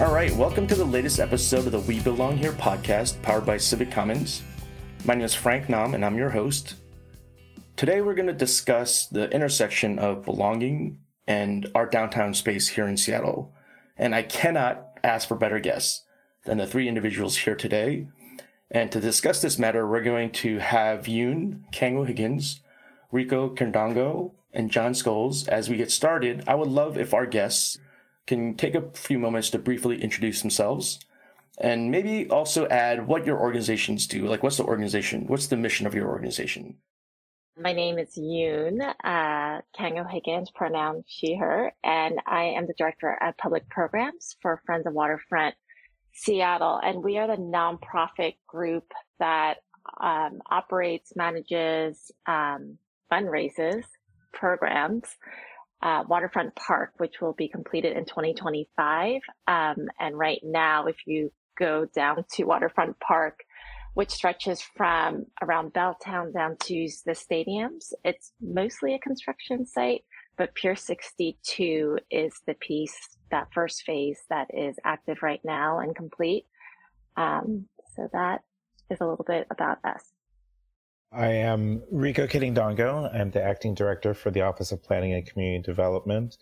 All right, welcome to the latest episode of the We Belong Here podcast powered by Civic Commons. My name is Frank Nam and I'm your host. Today we're going to discuss the intersection of belonging and our downtown space here in Seattle. And I cannot ask for better guests than the three individuals here today. And to discuss this matter, we're going to have Yoon Kang Higgins, Rico Quirindongo, and Jon Scholes. As we get started, I would love if our guests can take a few moments to briefly introduce themselves and maybe also add what your organizations do. Like, what's the organization? What's the mission of your organization? My name is Yoon uh, Kang Higgins, pronoun she, her, and I am the director of public programs for Friends of Waterfront Seattle. And we are the nonprofit group that um, operates, manages, um, fundraises, programs, uh, Waterfront Park, which will be completed in 2025. Um, and right now, if you go down to Waterfront Park, which stretches from around Belltown down to the stadiums, it's mostly a construction site, but Pier 62 is the piece, that first phase that is active right now and complete. Um, so that is a little bit about us. I am Rico Quirindongo. I'm the acting director for the Office of Planning and Community Development.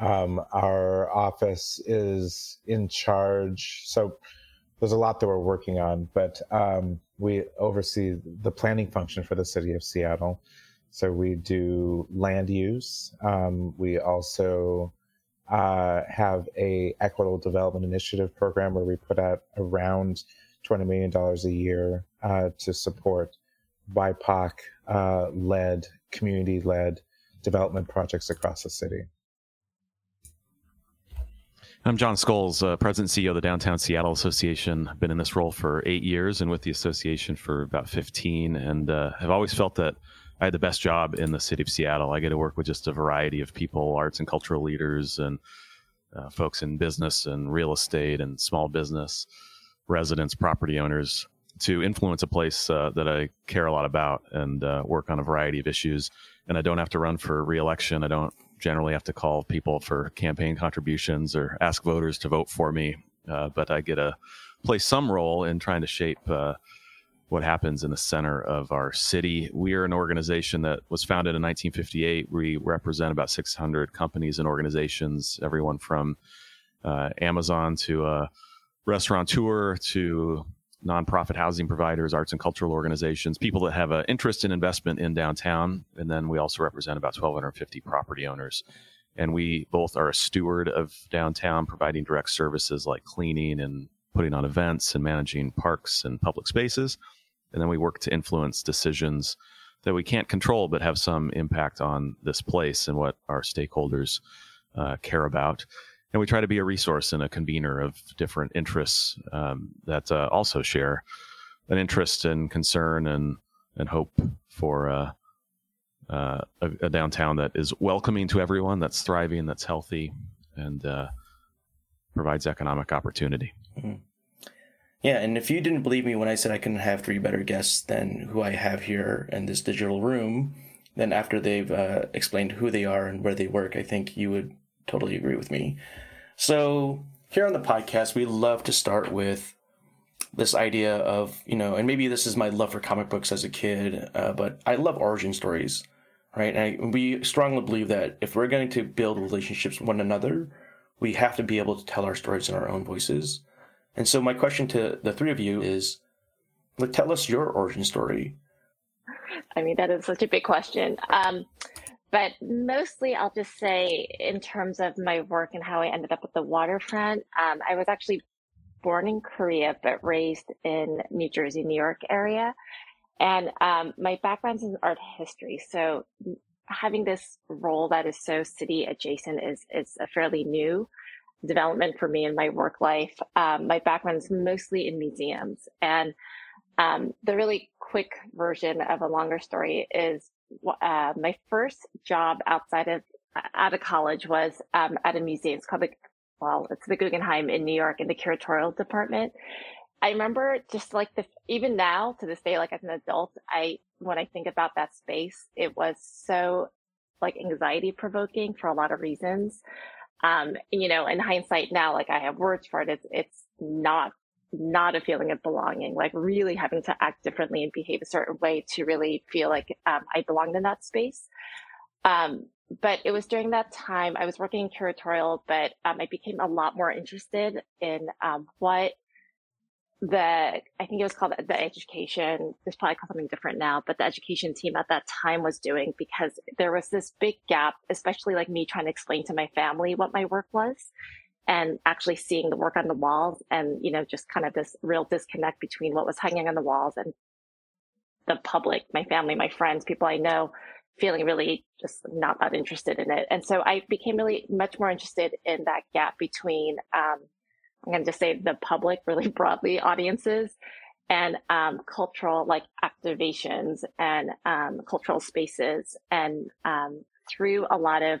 Um, our office is in charge. So there's a lot that we're working on, but um, we oversee the planning function for the city of Seattle. So we do land use. Um, we also uh, have a equitable development initiative program where we put out around $20 million a year uh, to support BIPOC uh, led, community led development projects across the city. I'm Jon Scholes, uh, President CEO of the Downtown Seattle Association. I've been in this role for eight years and with the association for about 15, and uh, have always felt that I had the best job in the city of Seattle. I get to work with just a variety of people, arts and cultural leaders, and uh, folks in business and real estate and small business, residents, property owners, to influence a place uh, that I care a lot about and uh, work on a variety of issues. And I don't have to run for reelection. I don't generally have to call people for campaign contributions or ask voters to vote for me. Uh, but I get to play some role in trying to shape uh, what happens in the center of our city. We are an organization that was founded in 1958. We represent about 600 companies and organizations, everyone from uh, Amazon to a restaurateur to nonprofit housing providers, arts and cultural organizations, people that have an interest in investment in downtown. And then we also represent about 1,250 property owners. And we both are a steward of downtown, providing direct services like cleaning and putting on events and managing parks and public spaces. And then we work to influence decisions that we can't control, but have some impact on this place and what our stakeholders uh, care about and we try to be a resource and a convener of different interests um, that uh, also share an interest and concern and and hope for uh, uh, a, a, downtown that is welcoming to everyone, that's thriving, that's healthy, and uh, provides economic opportunity. Mm-hmm. Yeah, and if you didn't believe me when I said I couldn't have three better guests than who I have here in this digital room, then after they've uh, explained who they are and where they work, I think you would totally agree with me. So here on the podcast, we love to start with this idea of you know, and maybe this is my love for comic books as a kid, uh, but I love origin stories, right? And I, we strongly believe that if we're going to build relationships with one another, we have to be able to tell our stories in our own voices. And so my question to the three of you is, like, tell us your origin story. I mean, that is such a big question. Um, but mostly I'll just say in terms of my work and how I ended up at the waterfront, um, I was actually born in Korea, but raised in New Jersey, New York area. And um, my background's in art history. So having this role that is so city adjacent is, is a fairly new development for me in my work life. Um, my background is mostly in museums. And um, the really quick version of a longer story is uh, my first job outside of out of college was um, at a museum. It's called the well, it's the Guggenheim in New York in the curatorial department. I remember just like the even now to this day, like as an adult, I when I think about that space, it was so like anxiety provoking for a lot of reasons. Um, you know, in hindsight now, like I have words for it, it's, it's not, not a feeling of belonging, like really having to act differently and behave a certain way to really feel like um, I belonged in that space. Um, but it was during that time I was working in curatorial, but um, I became a lot more interested in um, what the I think it was called the education. It's probably called something different now, but the education team at that time was doing because there was this big gap, especially like me trying to explain to my family what my work was, and actually seeing the work on the walls, and you know just kind of this real disconnect between what was hanging on the walls and the public, my family, my friends, people I know, feeling really just not that interested in it. And so I became really much more interested in that gap between um, I'm going to just say the public, really broadly audiences, and um, cultural like activations and um, cultural spaces. And um, through a lot of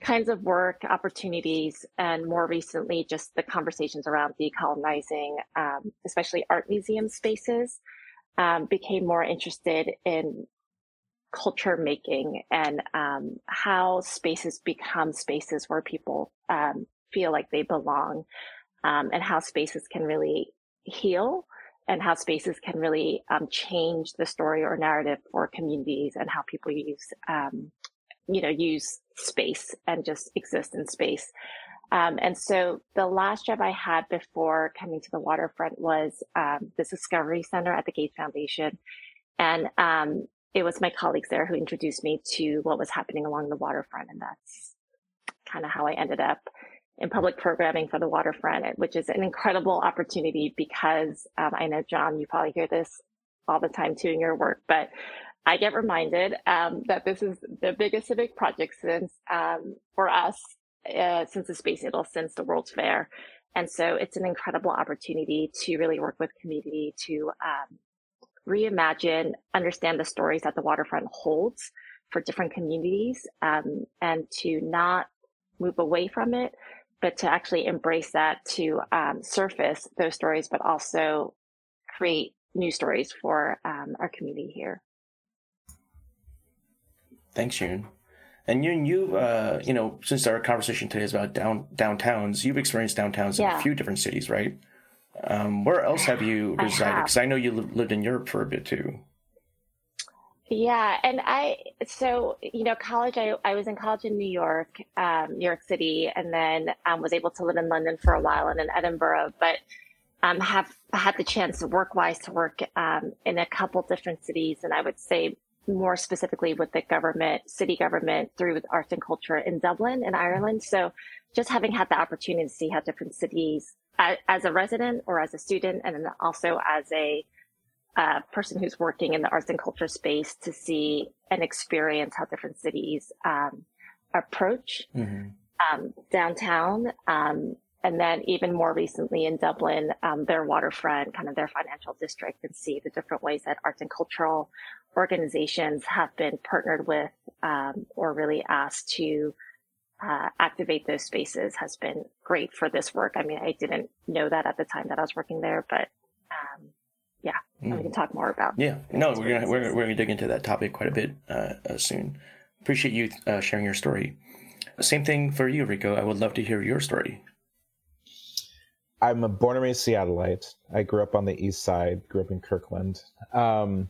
kinds of work opportunities, and more recently, just the conversations around decolonizing, um, especially art museum spaces, um, became more interested in culture making and um, how spaces become spaces where people feel like they belong um, and how spaces can really heal and how spaces can really um, change the story or narrative for communities and how people use um, you know use space and just exist in space. Um, and so the last job i had before coming to the waterfront was um, this discovery center at the gates foundation. And um, it was my colleagues there who introduced me to what was happening along the waterfront. And that's kind of how i ended up in public programming for the waterfront, which is an incredible opportunity because um, I know, Jon, you probably hear this all the time too in your work, but I get reminded um, that this is the biggest civic project since um, for us uh, since the Space Needle, since the World's Fair. And so it's an incredible opportunity to really work with community to um, reimagine, understand the stories that the waterfront holds for different communities, um, and to not move away from it, but to actually embrace that to um, surface those stories, but also create new stories for um, our community here. Thanks, Yoon. And Yoon, you've uh, you know, since our conversation today is about down downtowns, you've experienced downtowns yeah. in a few different cities, right? Um, where else have you resided? Because I, I, know you lived in Europe for a bit too. Yeah, and I so you know college. I I was in college in New York, um, New York City, and then um, was able to live in London for a while and in Edinburgh. But um, have had the chance work wise to work um, in a couple different cities, and I would say more specifically with the government, city government through arts and culture in Dublin in Ireland. So just having had the opportunity to see how different cities, as, as a resident or as a student, and then also as a uh, person who's working in the arts and culture space to see and experience how different cities um, approach mm-hmm. um, downtown. Um, and then even more recently in Dublin, um, their waterfront, kind of their financial district, and see the different ways that arts and cultural organizations have been partnered with um, or really asked to uh, activate those spaces has been great for this work. I mean, I didn't know that at the time that I was working there, but um, yeah, mm. we can talk more about. Yeah, no, we're gonna we're, we're gonna dig into that topic quite a bit uh, uh, soon. Appreciate you uh, sharing your story. Same thing for you, Rico. I would love to hear your story. I'm a born and raised Seattleite. I grew up on the east side, grew up in Kirkland. Um,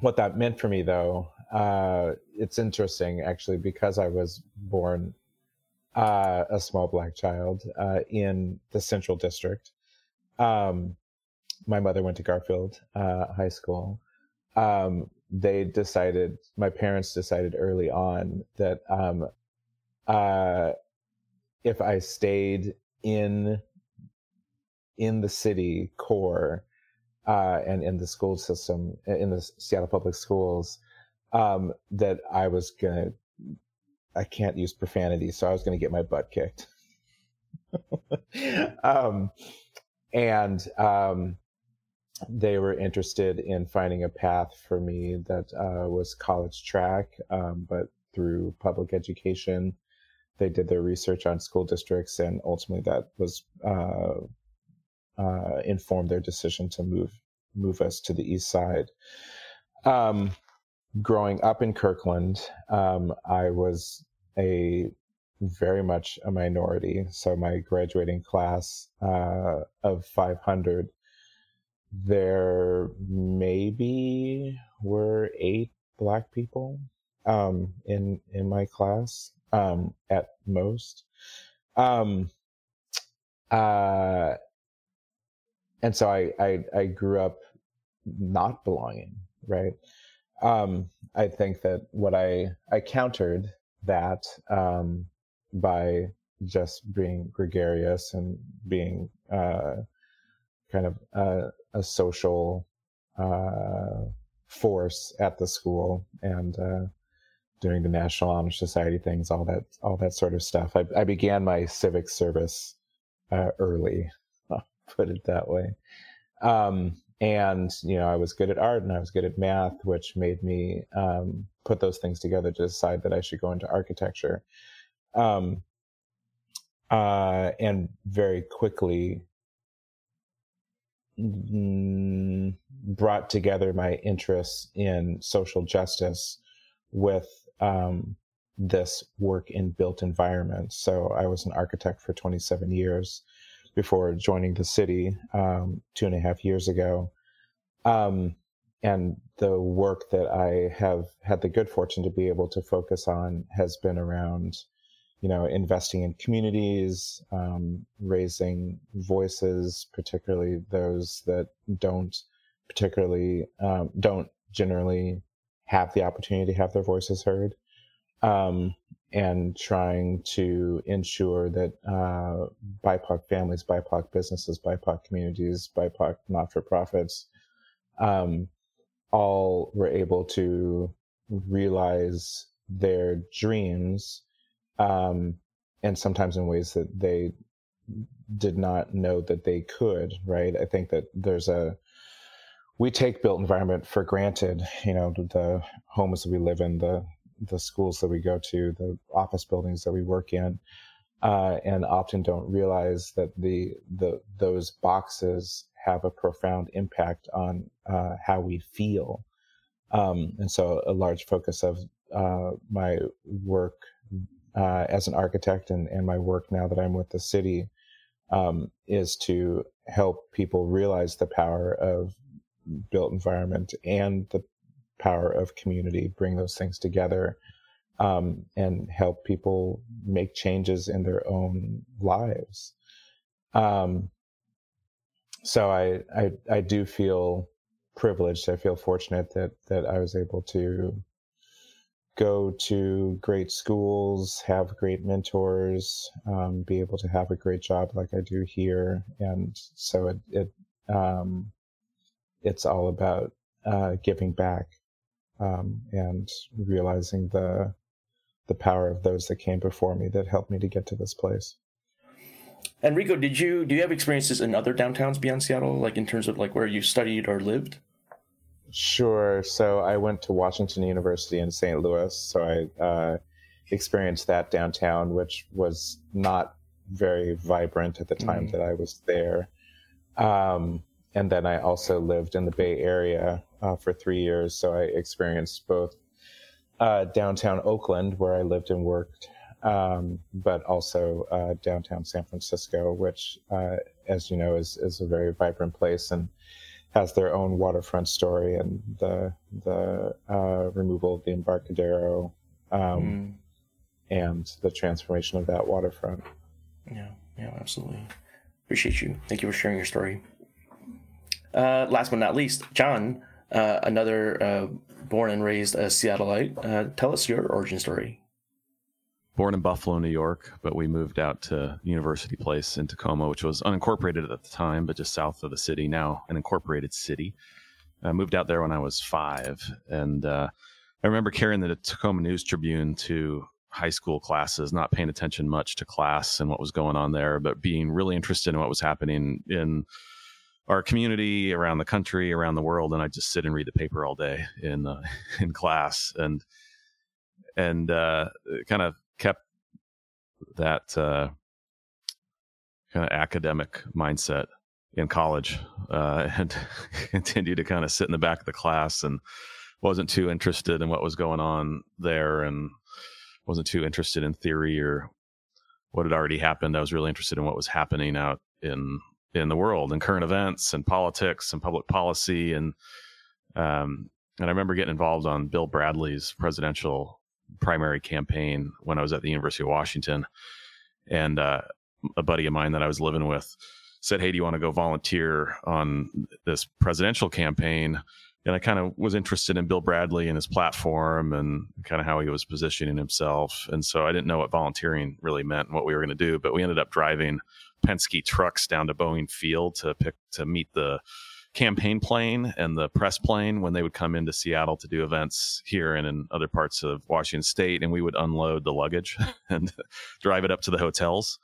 what that meant for me, though, uh, it's interesting actually because I was born uh, a small black child uh, in the Central District. Um, my mother went to Garfield uh, High School. Um, they decided, my parents decided early on that um, uh, if I stayed in in the city core uh, and in the school system in the Seattle public schools, um, that I was gonna. I can't use profanity, so I was gonna get my butt kicked. um, and um, they were interested in finding a path for me that uh, was college track, um, but through public education. They did their research on school districts, and ultimately that was uh, uh, informed their decision to move move us to the east side. Um, growing up in Kirkland, um, I was a very much a minority. So my graduating class uh, of 500, there maybe were eight black people um, in in my class um, at most. Um, uh, and so I, I I grew up not belonging, right? Um, I think that what I I countered that um, by just being gregarious and being uh, kind of a, a social uh, force at the school and uh, doing the National Honor Society things, all that, all that sort of stuff. I, I began my civic service uh, early, put it that way. Um, and you know, I was good at art and I was good at math, which made me um, put those things together to decide that I should go into architecture. Um, uh, and very quickly mm, brought together my interests in social justice with um, this work in built environments. So I was an architect for 27 years before joining the city um, two and a half years ago. Um, and the work that I have had the good fortune to be able to focus on has been around you know, investing in communities, um, raising voices, particularly those that don't particularly um, don't generally have the opportunity to have their voices heard, um, and trying to ensure that uh, BIPOC families, BIPOC businesses, BIPOC communities, BIPOC not-for-profits, um, all were able to realize their dreams um, and sometimes in ways that they did not know that they could. Right? I think that there's a we take built environment for granted. You know, the homes that we live in, the the schools that we go to, the office buildings that we work in, uh, and often don't realize that the the those boxes have a profound impact on uh, how we feel. Um, and so, a large focus of uh, my work uh, as an architect and, and my work now that I'm with the city um, is to help people realize the power of built environment and the power of community, bring those things together um, and help people make changes in their own lives. Um, so I, I, I do feel privileged. I feel fortunate that that I was able to go to great schools, have great mentors, um, be able to have a great job like I do here, and so it, it um, it's all about uh, giving back um, and realizing the the power of those that came before me that helped me to get to this place. Enrico, did you do you have experiences in other downtowns beyond Seattle, like in terms of like where you studied or lived? Sure. So I went to Washington University in St. Louis. So I uh, experienced that downtown, which was not very vibrant at the time mm. that I was there. Um, and then I also lived in the Bay Area uh, for three years. So I experienced both uh, downtown Oakland, where I lived and worked, um, but also uh, downtown San Francisco, which, uh, as you know, is, is a very vibrant place. And has their own waterfront story and the the uh, removal of the Embarcadero um, mm. and the transformation of that waterfront. Yeah, yeah, absolutely. Appreciate you. Thank you for sharing your story. Uh, last but not least, Jon, uh, another uh, born and raised Seattleite. Uh, tell us your origin story born in Buffalo, New York, but we moved out to University Place in Tacoma, which was unincorporated at the time, but just south of the city, now an incorporated city. I moved out there when I was five. And uh, I remember carrying the Tacoma News Tribune to high school classes, not paying attention much to class and what was going on there, but being really interested in what was happening in our community, around the country, around the world. And I just sit and read the paper all day in uh, in class. And and uh, kind of kept that uh, kind of academic mindset in college uh, and continued to kind of sit in the back of the class and wasn't too interested in what was going on there and wasn't too interested in theory or what had already happened. I was really interested in what was happening out in in the world and current events and politics and public policy and um, and I remember getting involved on Bill Bradley's presidential primary campaign when I was at the University of Washington, and uh, a buddy of mine that I was living with said, "Hey, do you want to go volunteer on this presidential campaign?" And I kind of was interested in Bill Bradley and his platform and kind of how he was positioning himself. And so I didn't know what volunteering really meant and what we were going to do. But we ended up driving Penske trucks down to Boeing Field to pick to meet the campaign plane and the press plane when they would come into Seattle to do events here and in other parts of Washington State, and we would unload the luggage and drive it up to the hotels.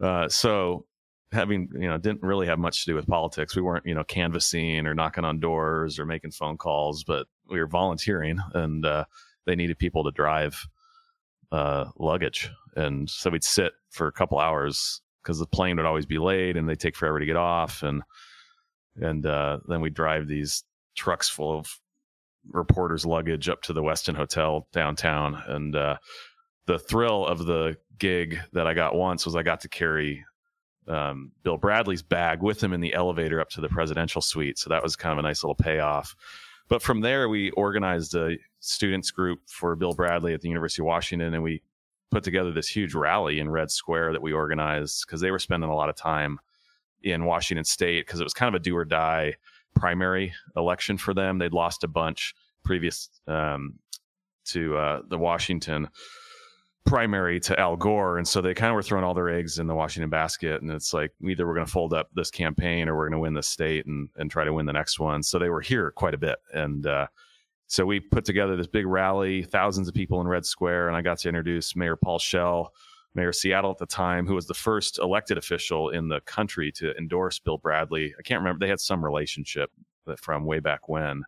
Uh, so having you know didn't really have much to do with politics. We weren't you know canvassing or knocking on doors or making phone calls, but we were volunteering, and uh, they needed people to drive uh, luggage, and so we'd sit for a couple hours because the plane would always be late and they take forever to get off, and and uh, then we drive these trucks full of reporters' luggage up to the Westin Hotel downtown, and uh, the thrill of the gig that I got once was I got to carry um, Bill Bradley's bag with him in the elevator up to the presidential suite. So that was kind of a nice little payoff. But from there, we organized a students group for Bill Bradley at the University of Washington, and we put together this huge rally in Red Square that we organized because they were spending a lot of time in Washington State because it was kind of a do or die primary election for them. They'd lost a bunch previous um, to uh, the Washington primary to Al Gore, and so they kind of were throwing all their eggs in the Washington basket. And it's like either we're going to fold up this campaign or we're going to win the state and and try to win the next one. So they were here quite a bit, and uh, so we put together this big rally, thousands of people in Red Square, and I got to introduce Mayor Paul Schell mayor of Seattle at the time, who was the first elected official in the country to endorse Bill Bradley. I can't remember; they had some relationship from way back when.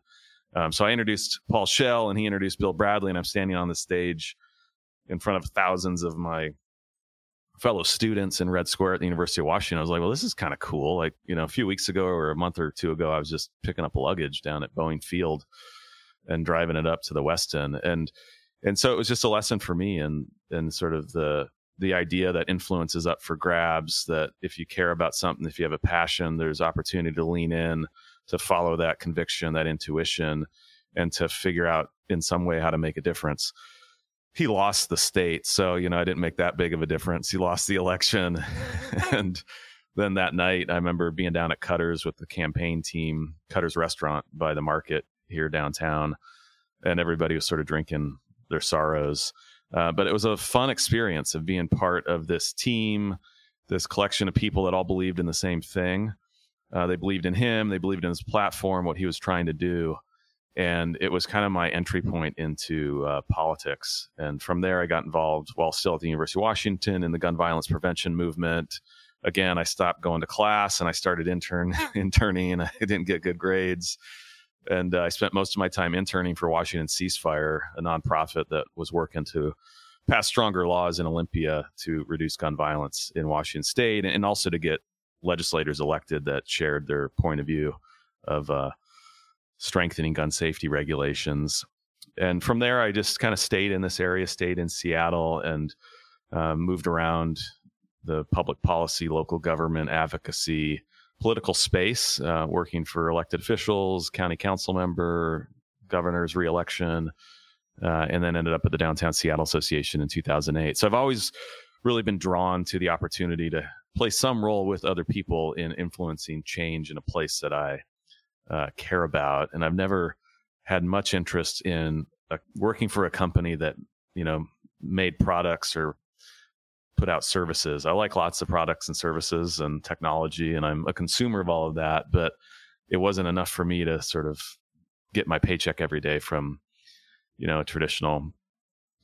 Um, so I introduced Paul Schell, and he introduced Bill Bradley, and I'm standing on the stage in front of thousands of my fellow students in Red Square at the University of Washington. I was like, well, this is kind of cool. Like, you know, a few weeks ago or a month or two ago, I was just picking up luggage down at Boeing Field and driving it up to the Westin. And and so it was just a lesson for me and and sort of the the idea that influence is up for grabs that if you care about something if you have a passion there's opportunity to lean in to follow that conviction that intuition and to figure out in some way how to make a difference. He lost the state so you know i didn't make that big of a difference. He lost the election. And then that night i remember being down at cutter's with the campaign team cutter's restaurant by the market here downtown and everybody was sort of drinking their sorrows uh, but it was a fun experience of being part of this team, this collection of people that all believed in the same thing. Uh, they believed in him, they believed in his platform, what he was trying to do. And it was kind of my entry point into uh, politics. And from there, I got involved while still at the University of Washington in the gun violence prevention movement. Again, I stopped going to class and I started intern interning, and I didn't get good grades and uh, I spent most of my time interning for Washington Ceasefire, a nonprofit that was working to pass stronger laws in Olympia to reduce gun violence in Washington State, and also to get legislators elected that shared their point of view of uh, strengthening gun safety regulations. And from there, I just kind of stayed in this area, stayed in Seattle, and uh, moved around the public policy, local government advocacy political space, uh, working for elected officials, county council member, governor's reelection, uh, and then ended up at the Downtown Seattle Association in 2008. So I've always really been drawn to the opportunity to play some role with other people in influencing change in a place that I uh, care about. And I've never had much interest in uh, working for a company that, you know, made products or put out services. I like lots of products and services and technology, and I'm a consumer of all of that. But it wasn't enough for me to sort of get my paycheck every day from, you know, a traditional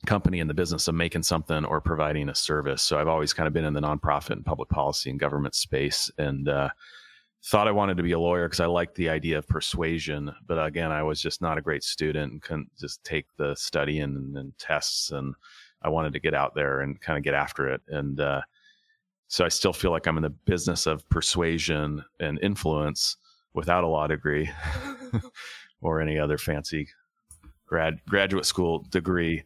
company in the business of making something or providing a service. So I've always kind of been in the nonprofit and public policy and government space, and uh, thought I wanted to be a lawyer because I liked the idea of persuasion. But again, I was just not a great student and couldn't just take the study and, and tests and I wanted to get out there and kind of get after it. And uh, so I still feel like I'm in the business of persuasion and influence without a law degree or any other fancy grad graduate school degree,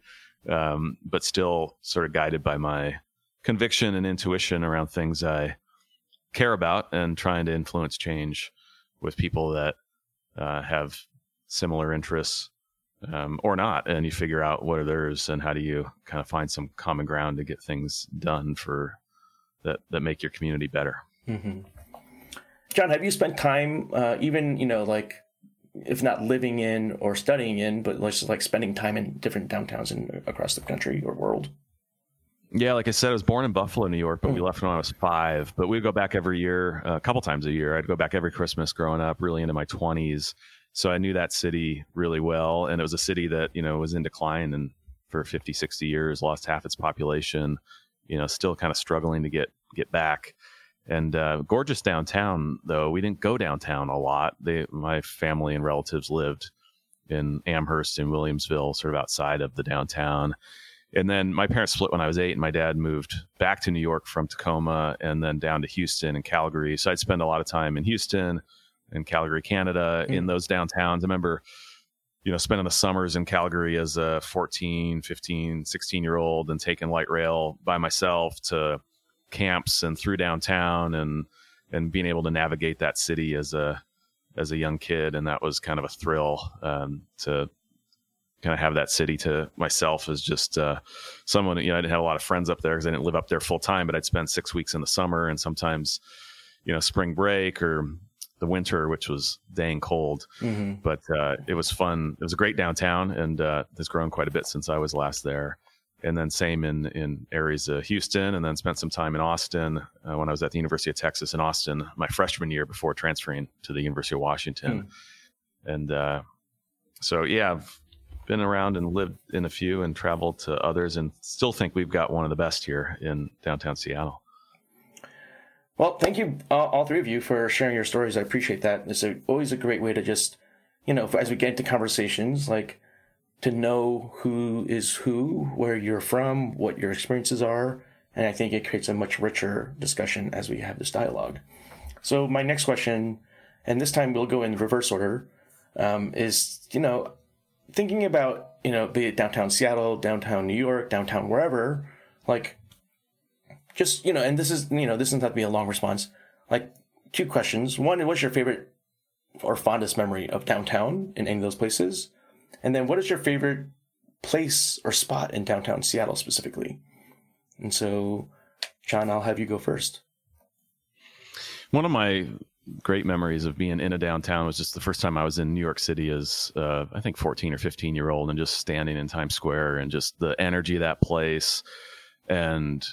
um, but still sort of guided by my conviction and intuition around things I care about and trying to influence change with people that uh, have similar interests um, or not. And you figure out what are theirs and how do you kind of find some common ground to get things done for that, that make your community better. Mm-hmm. Jon, have you spent time, uh, even, you know, like if not living in or studying in, but just like spending time in different downtowns in, across the country or world? Yeah, like I said, I was born in Buffalo, New York, but we hmm. left when I was five. But we'd go back every year, uh, a couple times a year. I'd go back every Christmas growing up, really into my 20s. So I knew that city really well. And it was a city that, you know, was in decline and for 50, 60 years, lost half its population, you know, still kind of struggling to get get back. And uh, gorgeous downtown, though. We didn't go downtown a lot. They, my family and relatives lived in Amherst and Williamsville, sort of outside of the downtown. And then my parents split when I was eight, and my dad moved back to New York from Tacoma and then down to Houston and Calgary. So I'd spend a lot of time in Houston and Calgary, Canada, mm. in those downtowns. I remember, you know, spending the summers in Calgary as a 14, 15, 16 year old and taking light rail by myself to camps and through downtown and and being able to navigate that city as a as a young kid and that was kind of a thrill um, to kind of have that city to myself as just uh, someone you know I didn't have a lot of friends up there because I didn't live up there full time but I'd spend six weeks in the summer and sometimes you know spring break or the winter which was dang cold mm-hmm. but uh, it was fun it was a great downtown and uh, has grown quite a bit since I was last there and then same in in areas of Houston, and then spent some time in Austin uh, when I was at the University of Texas in Austin my freshman year before transferring to the University of Washington, mm. and uh, so yeah, I've been around and lived in a few and traveled to others, and still think we've got one of the best here in downtown Seattle. Well, thank you all, all three of you for sharing your stories. I appreciate that. It's a, always a great way to just you know as we get into conversations like to know who is who, where you're from, what your experiences are. And I think it creates a much richer discussion as we have this dialogue. So, my next question, and this time we'll go in reverse order, um, is you know, thinking about, you know, be it downtown Seattle, downtown New York, downtown wherever, like, just, you know, and this is, you know, this doesn't have to be a long response. Like, two questions. One, what's your favorite or fondest memory of downtown in any of those places? And then what is your favorite place or spot in downtown Seattle specifically? And so, Jon, I'll have you go first. One of my great memories of being in a downtown was just the first time I was in New York City as uh, I think 14 or 15 year old and just standing in Times Square and just the energy of that place and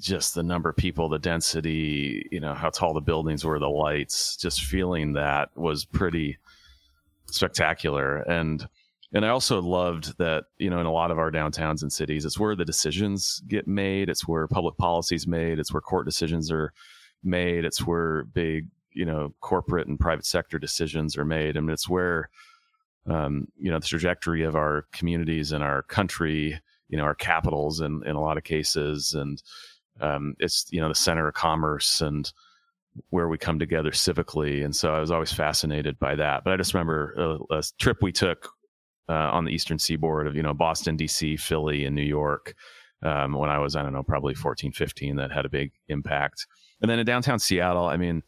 just the number of people, the density, you know, how tall the buildings were, the lights, just feeling that was pretty spectacular. And and I also loved that, you know, in a lot of our downtowns and cities, it's where the decisions get made. It's where public policy is made. It's where court decisions are made. It's where big, you know, corporate and private sector decisions are made. I mean, it's where, um, you know, the trajectory of our communities and our country, you know, our capitals in, in a lot of cases. And um, it's, you know, the center of commerce and, where we come together civically. And so I was always fascinated by that. But I just remember a, a trip we took uh, on the eastern seaboard of you know Boston, D.C., Philly, and New York. Um, when I was I don't know probably 14, 15, that had a big impact. And then in downtown Seattle, I mean.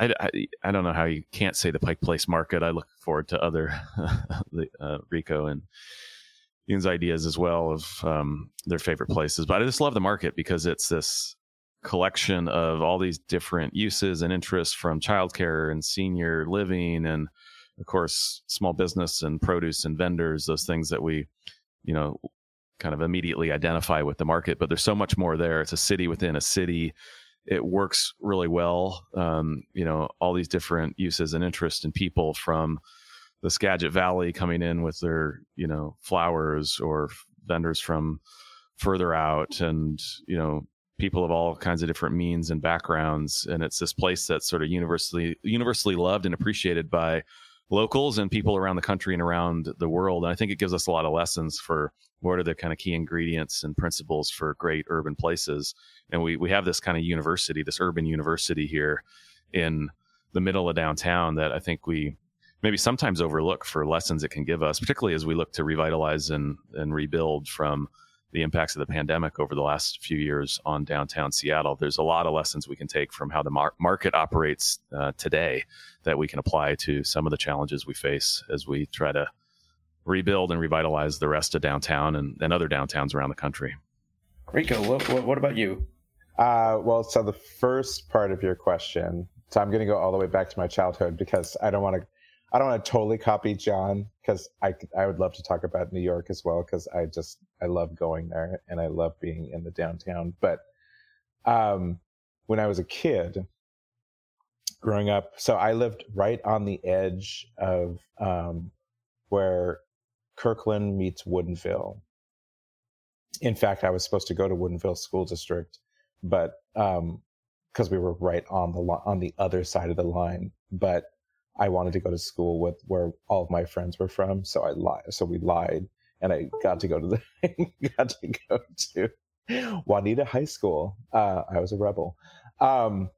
I, I, I don't know how you can't say the Pike Place Market. I look forward to other uh, Rico and Yoon's ideas as well of um, their favorite places. But I just love the market because it's this collection of all these different uses and interests from childcare and senior living and of course, small business and produce and vendors, those things that we, you know, kind of immediately identify with the market. But there's so much more there. It's a city within a city. It works really well. Um, you know, all these different uses and interests and people from the Skagit Valley coming in with their, you know, flowers or vendors from further out and, you know, people of all kinds of different means and backgrounds. And it's this place that's sort of universally universally loved and appreciated by locals and people around the country and around the world. And I think it gives us a lot of lessons for what are the kind of key ingredients and principles for great urban places. And we, we have this kind of university, this urban university here in the middle of downtown that I think we maybe sometimes overlook for lessons it can give us, particularly as we look to revitalize and, and rebuild from the impacts of the pandemic over the last few years on downtown Seattle. There's a lot of lessons we can take from how the mar- market operates uh, today that we can apply to some of the challenges we face as we try to rebuild and revitalize the rest of downtown and, and other downtowns around the country. Rico, what, what, what about you? Uh, well, so the first part of your question, so I'm going to go all the way back to my childhood because I don't want to I don't want to totally copy Jon because I I would love to talk about New York as well because I just I love going there and I love being in the downtown. But um, when I was a kid, growing up, so I lived right on the edge of um, where Kirkland meets Woodinville. In fact, I was supposed to go to Woodinville School District, but because um, we were right on the on the other side of the line, but I wanted to go to school with where all of my friends were from, so I lied. So we lied, and I got to go to the got to go to Juanita High School. Uh, I was a rebel. Um,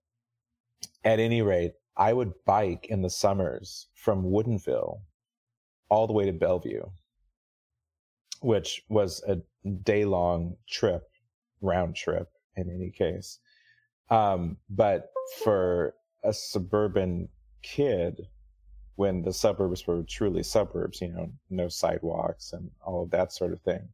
at any rate, I would bike in the summers from Woodinville all the way to Bellevue, which was a day long trip, round trip in any case. Um, but for a suburban kid when the suburbs were truly suburbs, you know, no sidewalks and all of that sort of thing.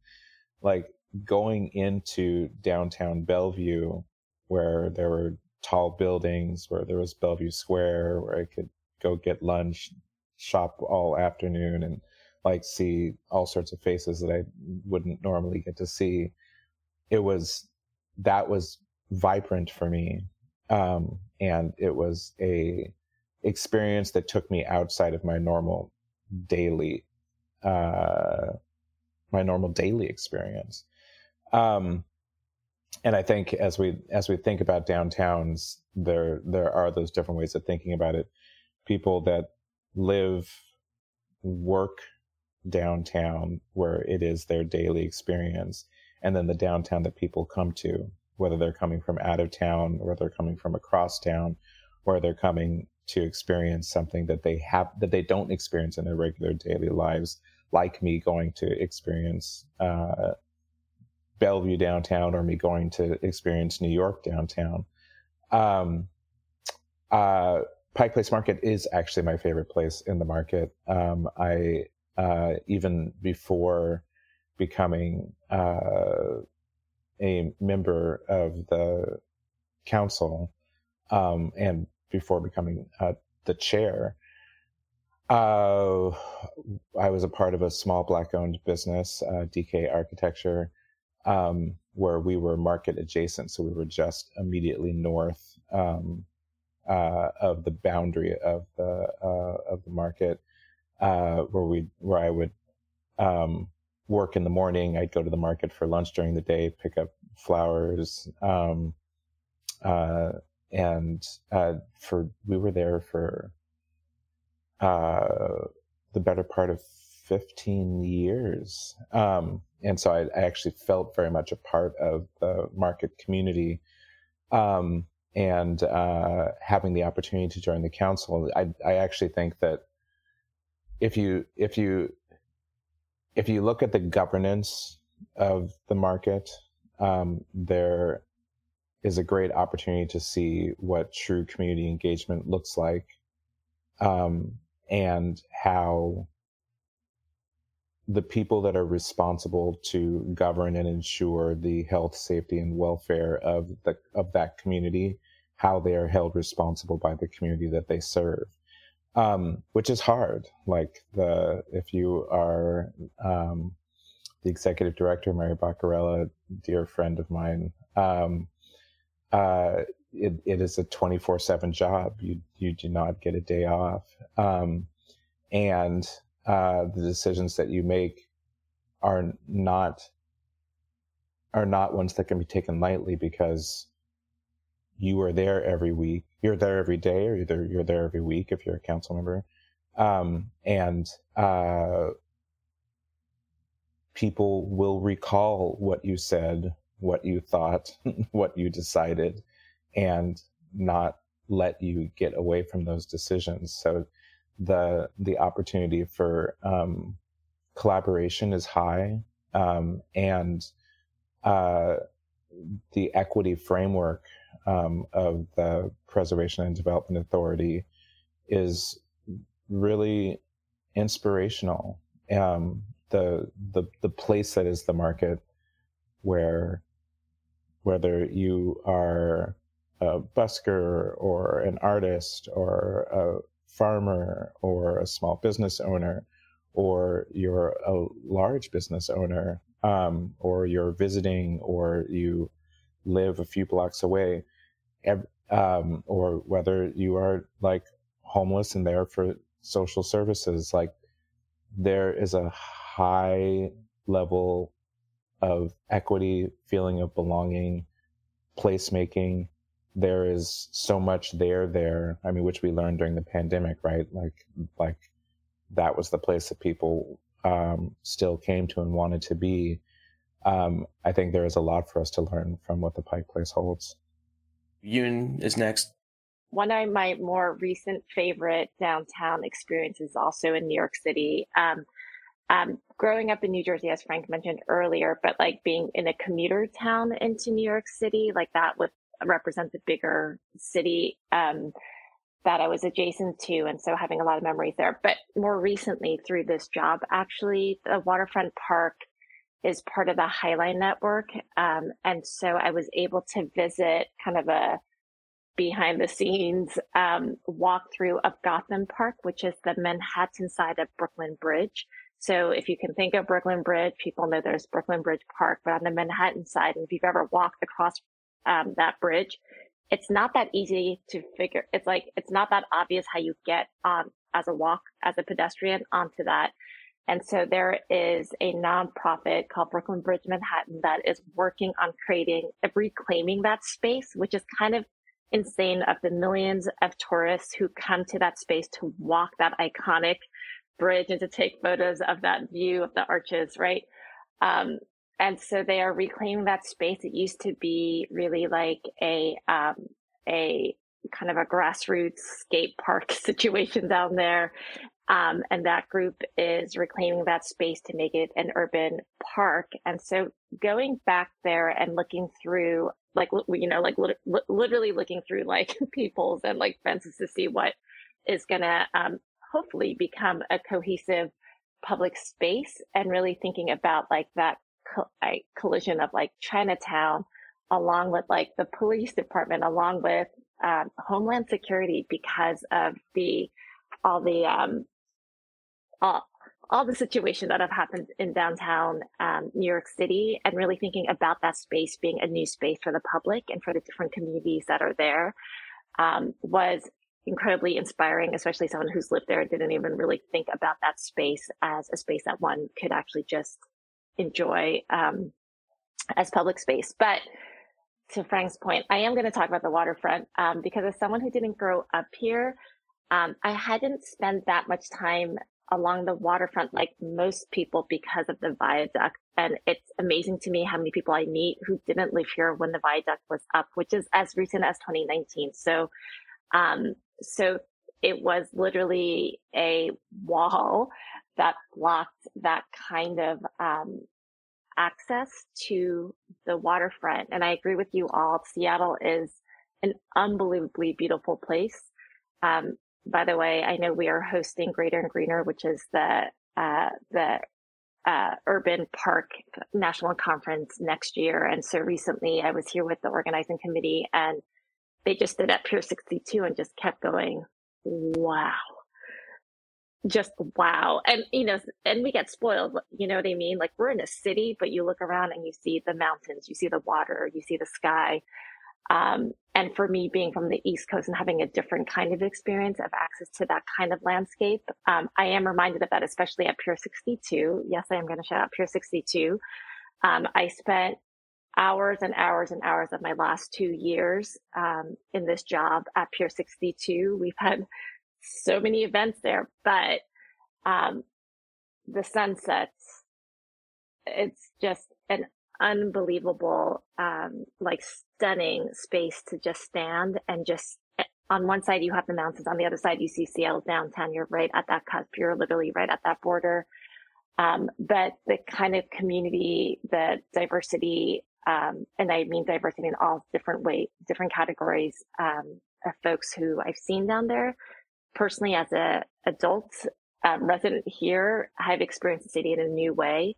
Like going into downtown Bellevue, where there were tall buildings, where there was Bellevue Square, where I could go get lunch, shop all afternoon, and like see all sorts of faces that I wouldn't normally get to see. It was that was vibrant for me. Um, and it was a experience that took me outside of my normal daily uh, my normal daily experience. Um, and i think as we as we think about downtowns there there are those different ways of thinking about it. People that live work downtown where it is their daily experience and then the downtown that people come to whether they're coming from out of town or they're coming from across town or they're coming to experience something that they have that they don't experience in their regular daily lives, like me going to experience uh, Bellevue downtown or me going to experience New York downtown. Um, uh, Pike Place Market is actually my favorite place in the market. Um, I uh, even before becoming uh, a member of the council um, and before becoming uh, the chair, uh, I was a part of a small black owned business, uh, DK Architecture, um, where we were market adjacent. So we were just immediately north um, uh, of the boundary of the uh, of the market, uh, where we where I would um, work in the morning. I'd go to the market for lunch during the day, pick up flowers. Um, uh, and uh, for we were there for uh, the better part of 15 years. Um, and so I, I, actually felt very much a part of the market community. Um, and uh, having the opportunity to join the council I, I actually think that if you if you if you look at the governance of the market um, there is a great opportunity to see what true community engagement looks like um, and how the people that are responsible to govern and ensure the health, safety, and welfare of the of that community, how they are held responsible by the community that they serve, um, which is hard. Like the if you are um, the executive director, Mary Bacarella, dear friend of mine, um, uh, it, it is a 24 7 job. You, you do not get a day off. Um, and uh, the decisions that you make are not are not ones that can be taken lightly because you are there every week. You're there every day, or either you're there every week if you're a council member. Um, and uh, people will recall what you said what you thought, what you decided, and not let you get away from those decisions. So the the opportunity for um, collaboration is high, um, and uh, the equity framework um, of the Preservation and Development Authority is really inspirational. Um, the the the place that is the market, where whether you are a busker or an artist or a farmer or a small business owner, or you're a large business owner, um, or you're visiting, or you live a few blocks away, um, or whether you are like homeless and there for social services, like there is a high level of equity, feeling of belonging, placemaking. There is so much there there. I mean, which we learned during the pandemic, right? Like, like that was the place that people um, still came to and wanted to be. Um, I think there is a lot for us to learn from what the Pike Place holds. Yoon is next. One of my more recent favorite downtown experiences, also in New York City. Um, um, growing up in New Jersey, as Frank mentioned earlier, but like being in a commuter town into New York City, like that would represent the bigger city um, that I was adjacent to. And so having a lot of memories there. But more recently, through this job, actually, the waterfront park is part of the High Line Network. Um, and so I was able to visit kind of a behind the scenes um, walkthrough of Gotham Park, which is the Manhattan side of Brooklyn Bridge. So if you can think of Brooklyn Bridge, people know there's Brooklyn Bridge Park, but on the Manhattan side, and if you've ever walked across um, that bridge, it's not that easy to figure. It's like, it's not that obvious how you get on as a walk, as a pedestrian onto that. And so there is a nonprofit called Brooklyn Bridge Manhattan that is working on creating, reclaiming that space, which is kind of insane of the millions of tourists who come to that space to walk that iconic bridge and to take photos of that view of the arches, right? Um, and so they are reclaiming that space. It used to be really like a um, a kind of a grassroots skate park situation down there. Um, and that group is reclaiming that space to make it an urban park. And so going back there and looking through, like, you know, like literally looking through like peoples and like fences to see what is to um, hopefully become a cohesive public space and really thinking about like that co- collision of like Chinatown along with like the police department, along with um, Homeland Security because of the all the um, all, all the situations that have happened in downtown um, New York City, and really thinking about that space being a new space for the public and for the different communities that are there um, was incredibly inspiring, especially someone who's lived there and didn't even really think about that space as a space that one could actually just enjoy um, as public space. But to Frank's point, I am going to talk about the waterfront um, because as someone who didn't grow up here, um, I hadn't spent that much time along the waterfront like most people because of the viaduct. And it's amazing to me how many people I meet who didn't live here when the viaduct was up, which is as recent as 2019. So um, so it was literally a wall that blocked that kind of um, access to the waterfront. And I agree with you all. Seattle is an unbelievably beautiful place. Um, by the way, I know we are hosting Greater and Greener, which is the uh, the uh, urban park national conference next year. And so recently, I was here with the organizing committee, and they just did at Pier 62 and just kept going, wow. Just wow. And, you know, and we get spoiled, you know what I mean? Like we're in a city, but you look around and you see the mountains, you see the water, you see the sky. Um, and for me, being from the East Coast and having a different kind of experience of access to that kind of landscape, um, I am reminded of that, especially at Pier 62. Yes, I am going to shout out Pier 62. Um, I spent hours and hours and hours of my last two years um, in this job at Pier 62. We've had so many events there, but um, the sunsets, it's just an unbelievable, um, like stunning space to just stand and just eh, on one side you have the mountains, on the other side you see Seattle downtown. You're right at that cusp. You're literally right at that border. Um, but the kind of community, the diversity um, and I mean diversity in all different ways, different categories um, of folks who I've seen down there. Personally, as a adult um, resident here, I've experienced the city in a new way,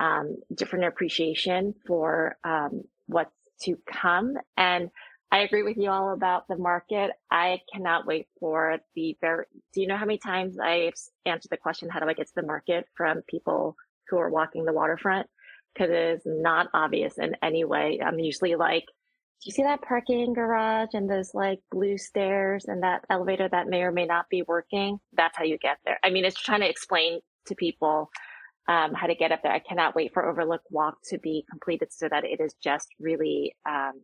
um, different appreciation for um, what's to come, and I agree with you all about the market. I cannot wait for the very. Do you know how many times I've answered the question, "How do I get to the market?" from people who are walking the waterfront? Because it is not obvious in any way. I'm usually like, "Do you see that parking garage and those like blue stairs and that elevator that may or may not be working?" That's how you get there. I mean, it's trying to explain to people um, how to get up there. I cannot wait for Overlook Walk to be completed so that it is just really. Um,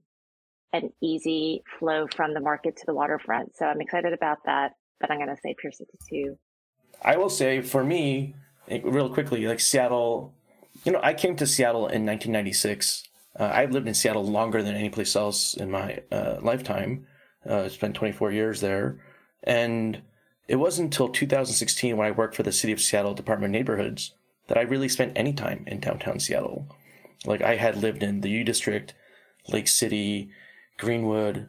an easy flow from the market to the waterfront. So I'm excited about that, but I'm going to say Pier 62. I will say for me, real quickly, like Seattle, you know, I came to Seattle in 1996. Uh, I've lived in Seattle longer than any place else in my uh, lifetime. Uh, spent 24 years there. And it wasn't until 2016 when I worked for the City of Seattle Department of Neighborhoods that I really spent any time in downtown Seattle. Like I had lived in the U District, Lake City, Greenwood,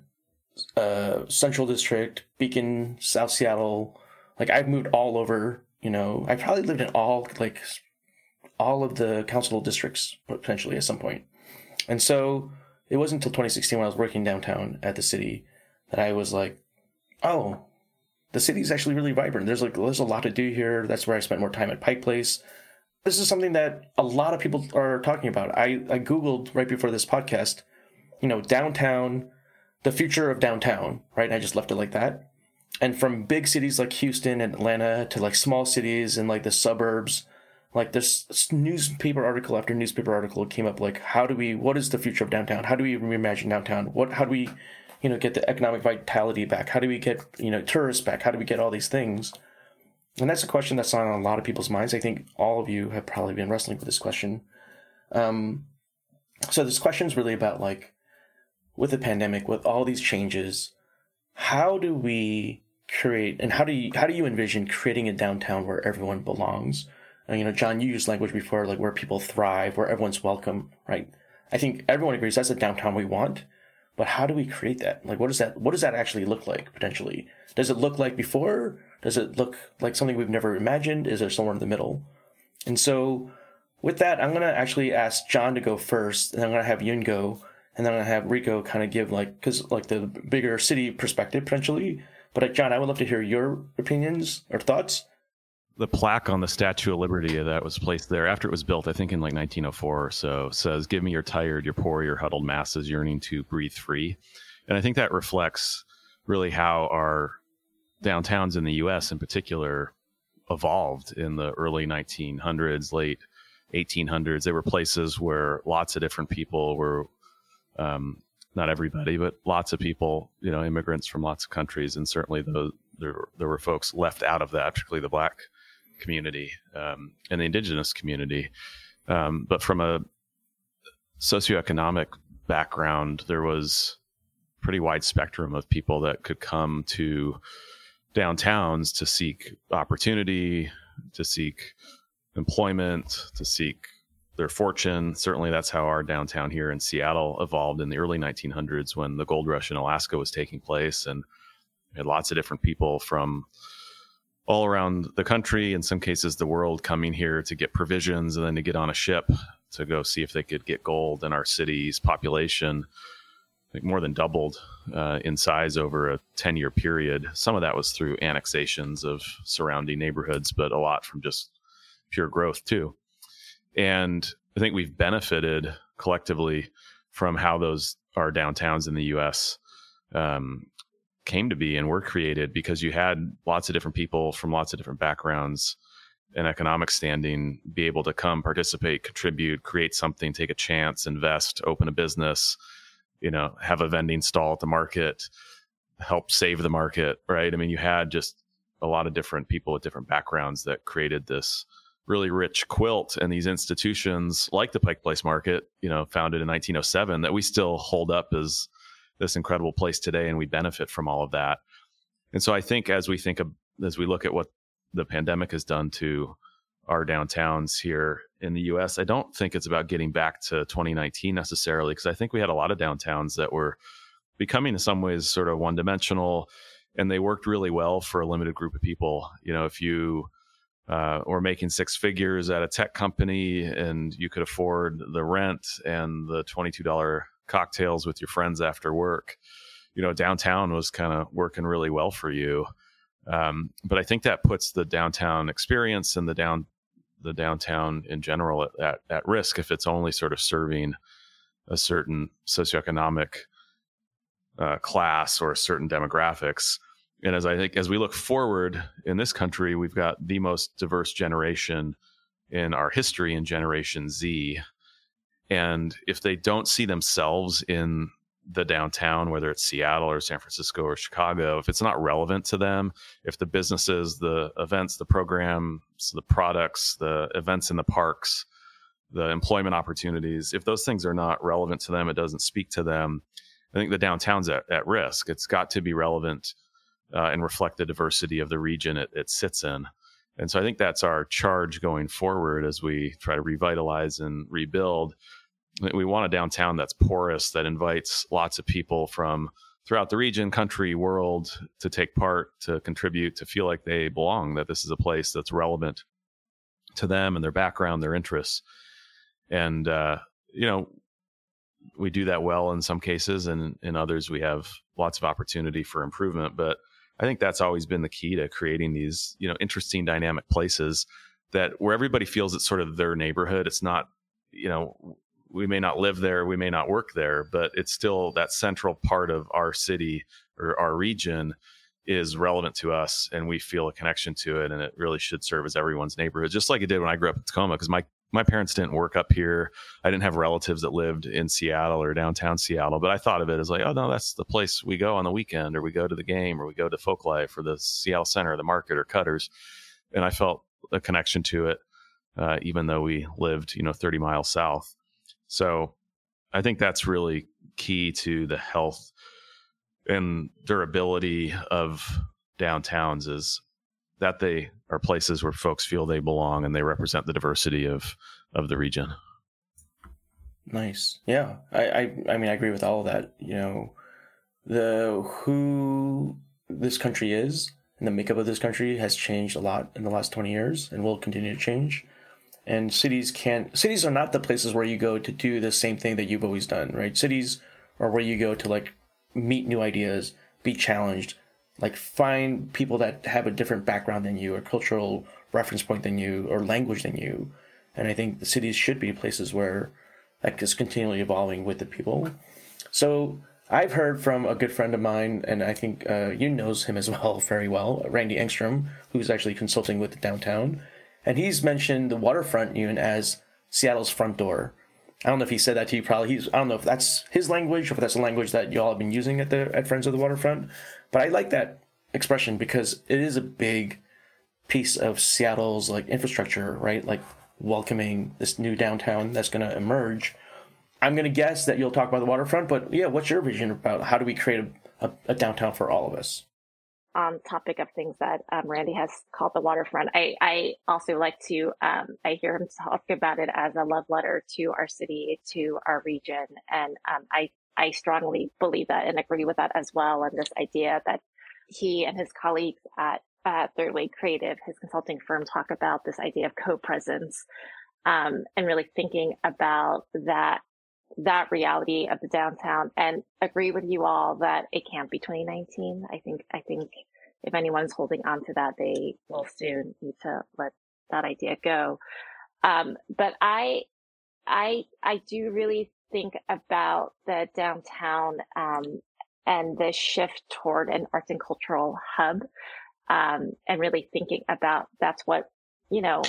uh, Central District, Beacon, South Seattle. Like I've moved all over. You know, I probably lived in all like all of the council districts potentially at some point. And so it wasn't until 2016 when I was working downtown at the city that I was like, oh, the city is actually really vibrant. There's like there's a lot to do here. That's where I spent more time at Pike Place. This is something that a lot of people are talking about. I, I googled right before this podcast you know, downtown, the future of downtown, right? I just left it like that. And from big cities like Houston and Atlanta to like small cities and like the suburbs, like this newspaper article after newspaper article came up like how do we what is the future of downtown? How do we reimagine downtown? What how do we, you know, get the economic vitality back? How do we get, you know, tourists back? How do we get all these things? And that's a question that's on a lot of people's minds. I think all of you have probably been wrestling with this question. Um, so this question is really about like with the pandemic, with all these changes, how do we create and how do you how do you envision creating a downtown where everyone belongs? You know, Jon, you used language before, like where people thrive, where everyone's welcome, right? I think everyone agrees that's the downtown we want. But how do we create that? Like, what does that what does that actually look like potentially? Does it look like before? Does it look like something we've never imagined? Is there somewhere in the middle? And so, with that, I'm gonna actually ask Jon to go first, and I'm gonna have Yoon go, and then I have Rico kind of give like because like the bigger city perspective potentially. But uh, Jon, I would love to hear your opinions or thoughts. The plaque on the Statue of Liberty that was placed there after it was built, I think in like 1904 or so, says, "Give me your tired, your poor, your huddled masses yearning to breathe free," and I think that reflects really how our downtowns in the U.S. in particular evolved in the early 1900s, late 1800s. They were places where lots of different people were um, not everybody, but lots of people, you know, immigrants from lots of countries, and certainly the, there there were folks left out of that, particularly the black community um, and the indigenous community. Um, but from a socioeconomic background, there was pretty wide spectrum of people that could come to downtowns to seek opportunity, to seek employment, to seek their fortune. Certainly, that's how our downtown here in Seattle evolved in the early 1900s when the gold rush in Alaska was taking place, and we had lots of different people from all around the country, in some cases the world, coming here to get provisions and then to get on a ship to go see if they could get gold. And our city's population, I think, more than doubled uh, in size over a 10 year period. Some of that was through annexations of surrounding neighborhoods, but a lot from just pure growth too. And I think we've benefited collectively from how those our downtowns in the U.S. Um, came to be and were created because you had lots of different people from lots of different backgrounds and economic standing be able to come participate contribute create something take a chance invest open a business you know have a vending stall at the market help save the market right? I mean you had just a lot of different people with different backgrounds that created this really rich quilt and these institutions like the Pike Place Market, you know, founded in 1907 that we still hold up as this incredible place today and we benefit from all of that. And so I think as we think of as we look at what the pandemic has done to our downtowns here in the US. I don't think it's about getting back to 2019 necessarily, because I think we had a lot of downtowns that were becoming in some ways sort of one dimensional and they worked really well for a limited group of people. You know, if you uh, were making six figures at a tech company and you could afford the rent and the $22 cocktails with your friends after work, you know, downtown was kind of working really well for you. Um, but I think that puts the downtown experience and the down the downtown in general at, at, at risk if it's only sort of serving a certain socioeconomic uh, class or certain demographics. And as I think, as we look forward in this country, we've got the most diverse generation in our history in Generation Z. And if they don't see themselves in the downtown, whether it's Seattle or San Francisco or Chicago, if it's not relevant to them, if the businesses, the events, the programs, the products, the events in the parks, the employment opportunities, if those things are not relevant to them, it doesn't speak to them. I think the downtown's at, at risk. It's got to be relevant uh, and reflect the diversity of the region it, it sits in. And so I think that's our charge going forward as we try to revitalize and rebuild we want a downtown that's porous that invites lots of people from throughout the region country world to take part to contribute to feel like they belong that this is a place that's relevant to them and their background their interests. And uh, you know we do that well in some cases and in others we have lots of opportunity for improvement. But i think that's always been the key to creating these you know interesting dynamic places that where everybody feels it's sort of their neighborhood. It's not you know we may not live there, we may not work there, but it's still that central part of our city or our region is relevant to us and we feel a connection to it and it really should serve as everyone's neighborhood just like it did when i grew up in tacoma because my my parents didn't work up here. I didn't have relatives that lived in seattle or downtown seattle but i thought of it as like oh no that's the place we go on the weekend or we go to the game or we go to folk life or the seattle center or the market or cutters and i felt a connection to it uh, even though we lived you know 30 miles south so I think that's really key to the health and durability of downtowns is that they are places where folks feel they belong and they represent the diversity of of the region. Nice. Yeah. I, I I mean I agree with all of that. You know, the who this country is and the makeup of this country has changed a lot in the last 20 years and will continue to change and cities can't cities are not the places where you go to do the same thing that you've always done right? Cities are where you go to like meet new ideas be challenged like find people that have a different background than you or cultural reference point than you or language than you. And i think the cities should be places where that is continually evolving with the people. So i've heard from a good friend of mine and i think uh, Yoon knows him as well very well randy engstrom who's actually consulting with the downtown and he's mentioned the waterfront union as Seattle's front door. I don't know if he said that to you. Probably he's. I don't know if that's his language or if that's a language that y'all have been using at the at Friends of the Waterfront. But I like that expression because it is a big piece of Seattle's like infrastructure, right? Like welcoming this new downtown that's going to emerge. I'm going to guess that you'll talk about the waterfront, but yeah, what's your vision about how do we create a, a, a downtown for all of us? On topic of things that um, Randy has called the waterfront, I, I also like to, um, I hear him talk about it as a love letter to our city, to our region. And um, I, I strongly believe that and agree with that as well. And this idea that he and his colleagues at uh, Third Wave Creative, his consulting firm, talk about this idea of co-presence um, and really thinking about that that reality of the downtown and agree with you all that it can't be 2019. I think, I think if anyone's holding on to that, they will soon need to let that idea go. Um, but I, I, I do really think about the downtown, um, and the shift toward an arts and cultural hub, um, and really thinking about that's what, you know,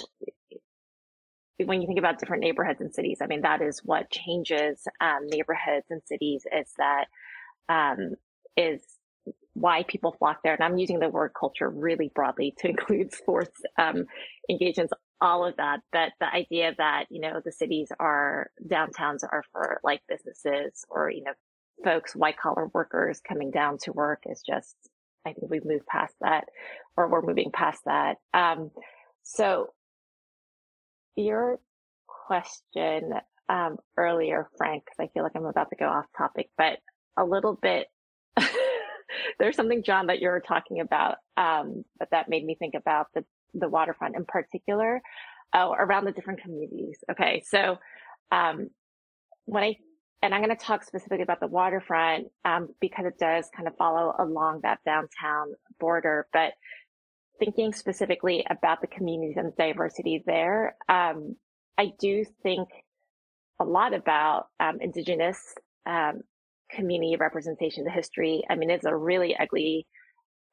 when you think about different neighborhoods and cities, I mean, that is what changes um, neighborhoods and cities is that um, is why people flock there. And I'm using the word culture really broadly to include sports um, engagements, all of that. But the idea that, you know, the cities are, downtowns are for like businesses or, you know, folks, white collar workers coming down to work is just, I think we've moved past that or we're moving past that. Um, so your question um, earlier, Frank, because I feel like I'm about to go off topic, but a little bit. there's something, Jon, that you were talking about, um, but that made me think about the the waterfront in particular, uh, around the different communities. Okay, so um, when I and I'm going to talk specifically about the waterfront um, because it does kind of follow along that downtown border, but thinking specifically about the communities and the diversity there, um, I do think a lot about um, indigenous um, community representation, the history. I mean, it's a really ugly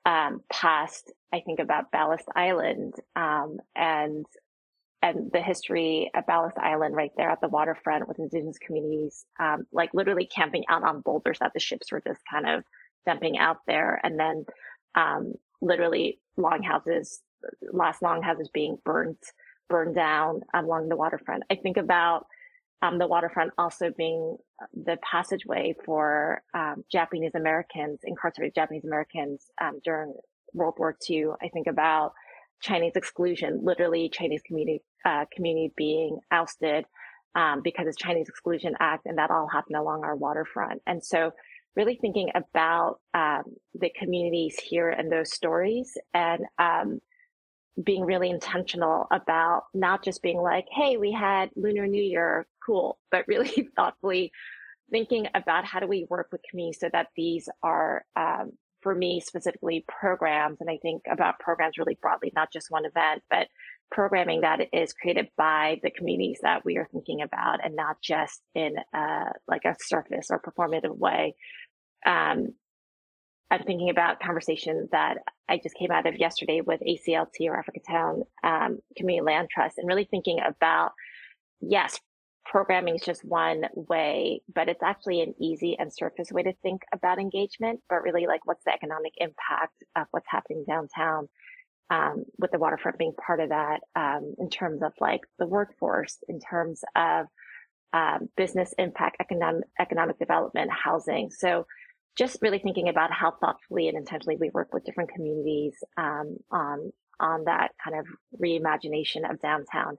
um, past. I think about Ballast Island um, and and the history of Ballast Island right there at the waterfront with indigenous communities, um, like literally camping out on boulders that the ships were just kind of dumping out there, and then um, longhouses, last longhouses being burnt burned down along the waterfront. I think about um, the waterfront also being the passageway for um, Japanese Americans, incarcerated Japanese Americans um, during World War II. I think about Chinese exclusion, literally Chinese community uh, community being ousted um, because of Chinese Exclusion Act, and that all happened along our waterfront. And so, really thinking about um, the communities here and those stories, and um, being really intentional about not just being like, hey, we had Lunar New Year, cool, but really thoughtfully thinking about how do we work with communities so that these are, um, for me specifically, programs. And I think about programs really broadly, not just one event, but programming that is created by the communities that we are thinking about and not just in a, like a surface or performative way. Um, I'm thinking about conversations that I just came out of yesterday with ACLT or Africa Town um, Community Land Trust, and really thinking about yes, programming is just one way, but it's actually an easy and surface way to think about engagement. But really, like, what's the economic impact of what's happening downtown? Um, with the waterfront being part of that, um, in terms of like the workforce, in terms of um, business impact, economic economic development, housing. So just really thinking about how thoughtfully and intentionally we work with different communities um, on on that kind of reimagination of downtown.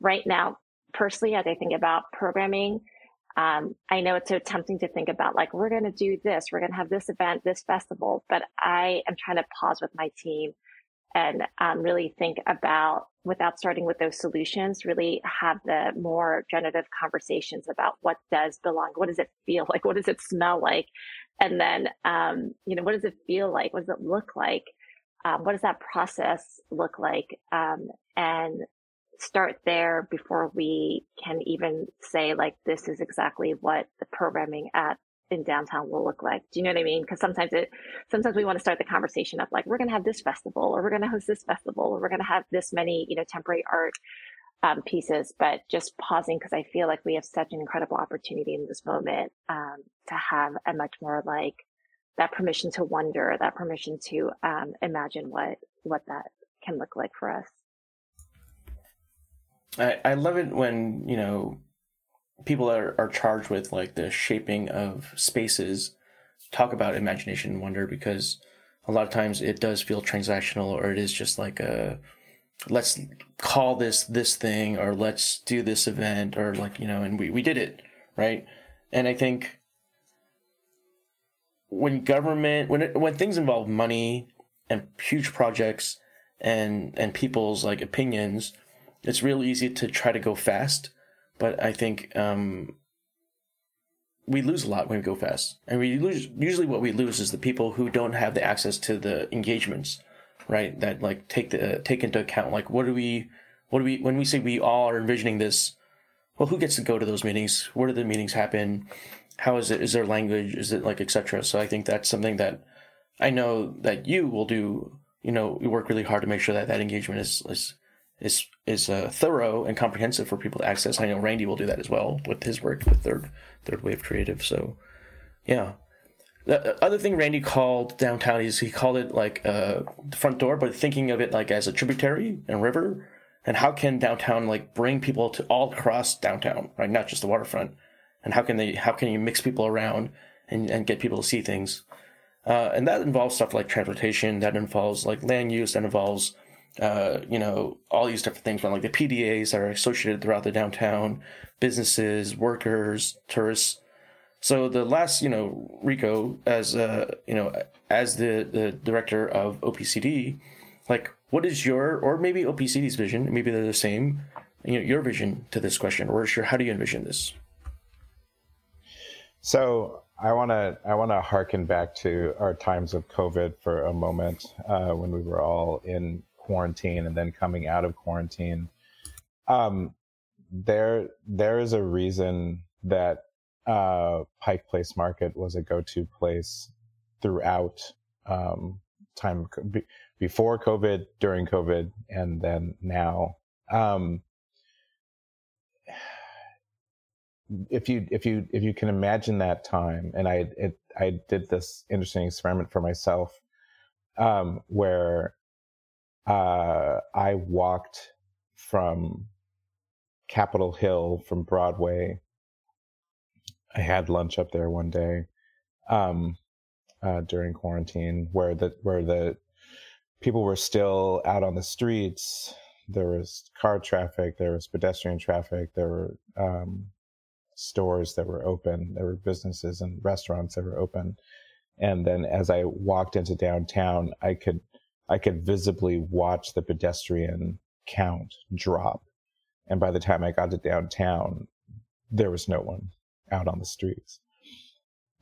Right now, personally, as I think about programming, um, I know it's so tempting to think about like we're going to do this, we're going to have this event, this festival, but I am trying to pause with my team and um, really think about without starting with those solutions really have the more generative conversations about what does belong what does it feel like what does it smell like and then um, you know what does it feel like what does it look like um, what does that process look like um, and start there before we can even say like this is exactly what the programming at in downtown will look like. Do you know what I mean? Because sometimes it, sometimes we want to start the conversation of like, we're going to have this festival or we're going to host this festival or we're going to have this many, you know, temporary art um, pieces, but just pausing because I feel like we have such an incredible opportunity in this moment um, to have a much more like that permission to wonder, that permission to um, imagine what what that can look like for us. I, I love it when you know people are, are charged with like the shaping of spaces talk about imagination and wonder because a lot of times it does feel transactional or it is just like a let's call this this thing or let's do this event or like you know and we, we did it right? And i think when government when it, when things involve money and huge projects and and people's like opinions it's real easy to try to go fast. But I think um, we lose a lot when we go fast, and we lose. Usually, what we lose is the people who don't have the access to the engagements, right? That like take the uh, take into account like what do we, what do we when we say we all are envisioning this. Well, who gets to go to those meetings? Where do the meetings happen? How is it? Is there language? Is it like etc. So I think that's something that I know that you will do. You know, we work really hard to make sure that that engagement is is is is uh, thorough and comprehensive for people to access. I know Randy will do that as well with his work with Third Third Wave Creative. So, yeah. The other thing Randy called downtown is he called it like uh, the front door, but thinking of it like as a tributary and river. And how can downtown like bring people to all across downtown, right? Not just the waterfront. And how can they? How can you mix people around and, and get people to see things? Uh, and that involves stuff like transportation. That involves like land use. That involves uh, you know, all these different things like the PDAs that are associated throughout the downtown, businesses, workers, tourists. So the last, you know, Rico as uh, you know, as the the director of OPCD, like what is your or maybe OPCD's vision? Maybe they're the same. You know, your vision to this question, or how do you envision this? So I want to I want to harken back to our times of COVID for a moment uh, when we were all in quarantine and then coming out of quarantine. Um, there there is a reason that uh, Pike Place Market was a go-to place throughout um, time before COVID, during COVID, and then now. Um, if you if you if you can imagine that time, and I it, I did this interesting experiment for myself, um, where uh, I walked from Capitol Hill from Broadway. I had lunch up there one day um, uh, during quarantine, where the where the people were still out on the streets. There was car traffic, there was pedestrian traffic, there were um, stores that were open, there were businesses and restaurants that were open. And then as I walked into downtown, I could I could visibly watch the pedestrian count drop. And by the time I got to downtown, there was no one out on the streets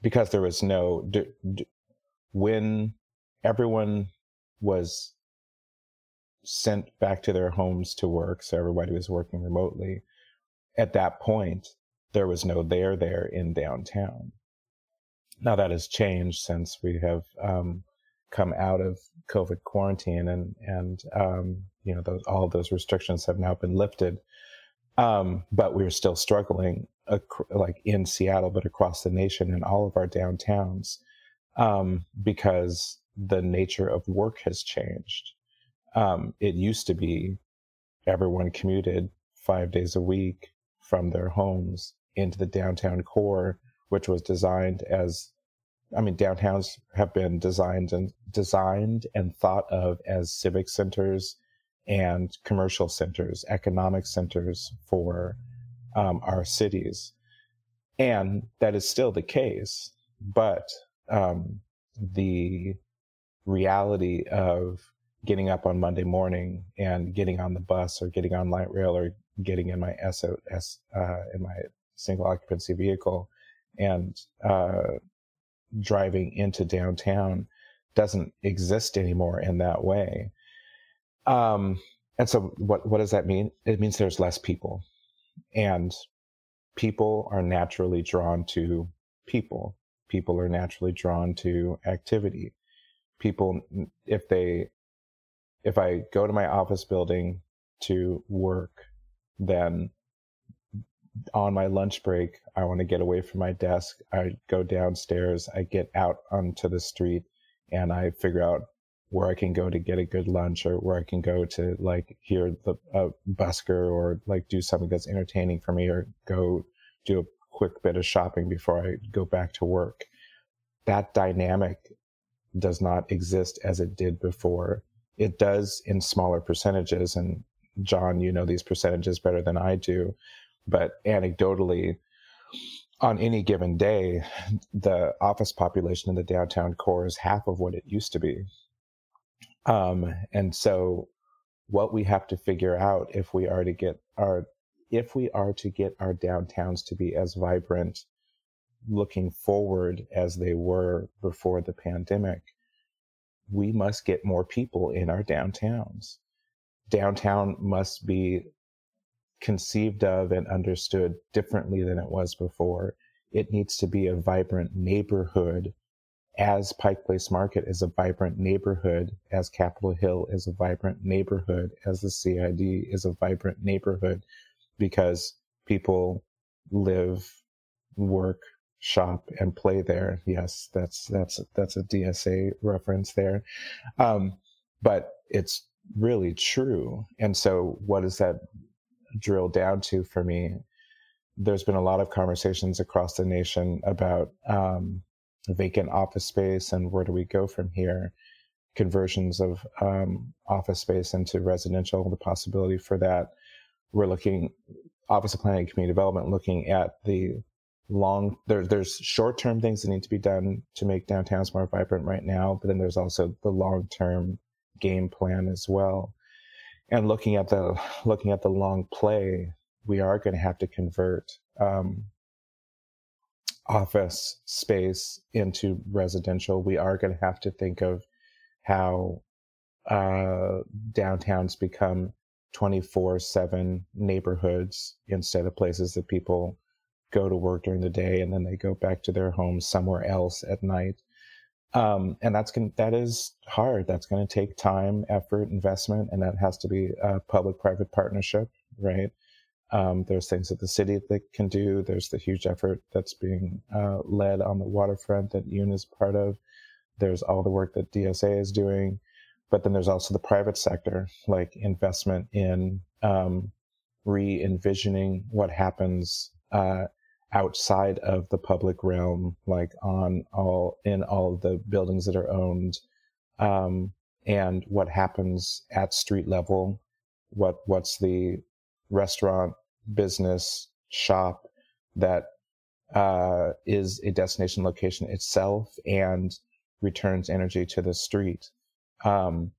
because there was no, d- d- when everyone was sent back to their homes to work, so everybody was working remotely, at that point, there was no there there in downtown. Now that has changed since we have um, come out of COVID quarantine and and um, you know those all those restrictions have now been lifted. Um, but we're still struggling, ac- like in Seattle, but across the nation in all of our downtowns, um, because the nature of work has changed. Um, it used to be everyone commuted five days a week from their homes into the downtown core, which was designed as I mean, downtowns have been designed and designed and thought of as civic centers and commercial centers, economic centers for um, our cities, and that is still the case. But um, the reality of getting up on Monday morning and getting on the bus or getting on light rail or getting in my SOV uh, in my single occupancy vehicle and uh, driving into downtown doesn't exist anymore in that way. Um, and so what, what does that mean? It means there's less people and people are naturally drawn to people. People are naturally drawn to activity. People, if they, if I go to my office building to work, then on my lunch break, I want to get away from my desk. I go downstairs, I get out onto the street, and I figure out where I can go to get a good lunch or where I can go to like hear the uh, busker or like do something that's entertaining for me or go do a quick bit of shopping before I go back to work. That dynamic does not exist as it did before. It does in smaller percentages. And Jon, you know these percentages better than I do. But anecdotally, on any given day, the office population in the downtown core is half of what it used to be. Um, and so, what we have to figure out if we are to get our if we are to get our downtowns to be as vibrant looking forward as they were before the pandemic, we must get more people in our downtowns. Downtown must be conceived of and understood differently than it was before. It needs to be a vibrant neighborhood as Pike Place Market is a vibrant neighborhood, as Capitol Hill is a vibrant neighborhood, as the CID is a vibrant neighborhood, because people live, work, shop, and play there. Yes, that's that's that's a DSA reference there, um, but it's really true. And so, what does that drill down to for me, there's been a lot of conversations across the nation about um, vacant office space and where do we go from here. conversions of um, office space into residential, the possibility for that. We're looking, Office of Planning and Community Development, looking at the long there, there's short-term things that need to be done to make downtowns more vibrant right now but then there's also the long-term game plan as well and looking at the looking at the long play we are going to have to convert um, office space into residential we are going to have to think of how uh, downtowns become 24 7 neighborhoods instead of places that people go to work during the day and then they go back to their homes somewhere else at night. Um, and that's going that is hard. That's going to take time, effort, investment, and that has to be a public-private partnership, right? Um, there's things that the city that can do. There's the huge effort that's being uh, led on the waterfront that Yoon is part of. There's all the work that DSA is doing, but then there's also the private sector, like investment in um, re-envisioning what happens uh, outside of the public realm, like on all in all the buildings that are owned, um, and what happens at street level, what what's the restaurant, business, shop that uh, is a destination location itself and returns energy to the street. Um,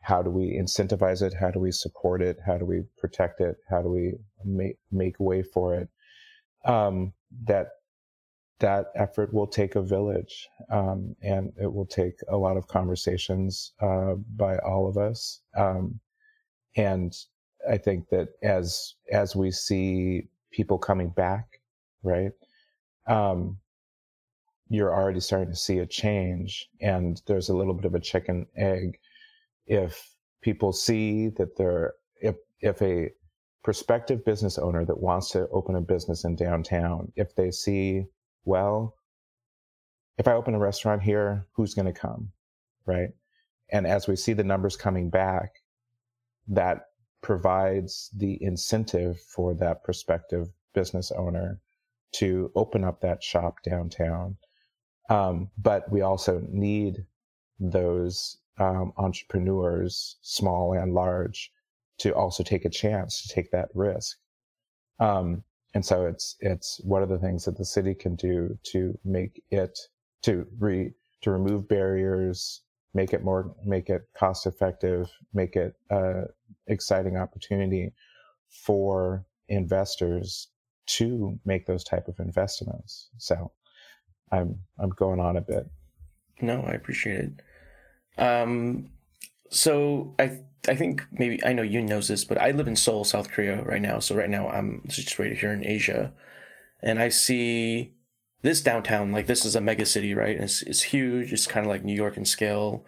how do we incentivize it? How do we support it? How do we protect it? How do we make make way for it? Um, that that effort will take a village um, and it will take a lot of conversations uh, by all of us um, and i think that as as we see people coming back right um, you're already starting to see a change and there's a little bit of a chicken egg if people see that they're if if a prospective business owner that wants to open a business in downtown, if they see, well, if I open a restaurant here, who's going to come? Right. And as we see the numbers coming back, that provides the incentive for that prospective business owner to open up that shop downtown. Um, but we also need those um, entrepreneurs, small and large, to also take a chance to take that risk. Um, and so it's it's what are the things that the city can do to make it to re to remove barriers, make it more make it cost effective, make it a exciting opportunity for investors to make those type of investments. So I'm I'm going on a bit. No, I appreciate it. Um, so I I think maybe I know Yoon knows this, but I live in Seoul, South Korea right now. So right now I'm situated here in Asia, and I see this downtown like this is a mega city, right? It's it's huge. It's kind of like New York in scale.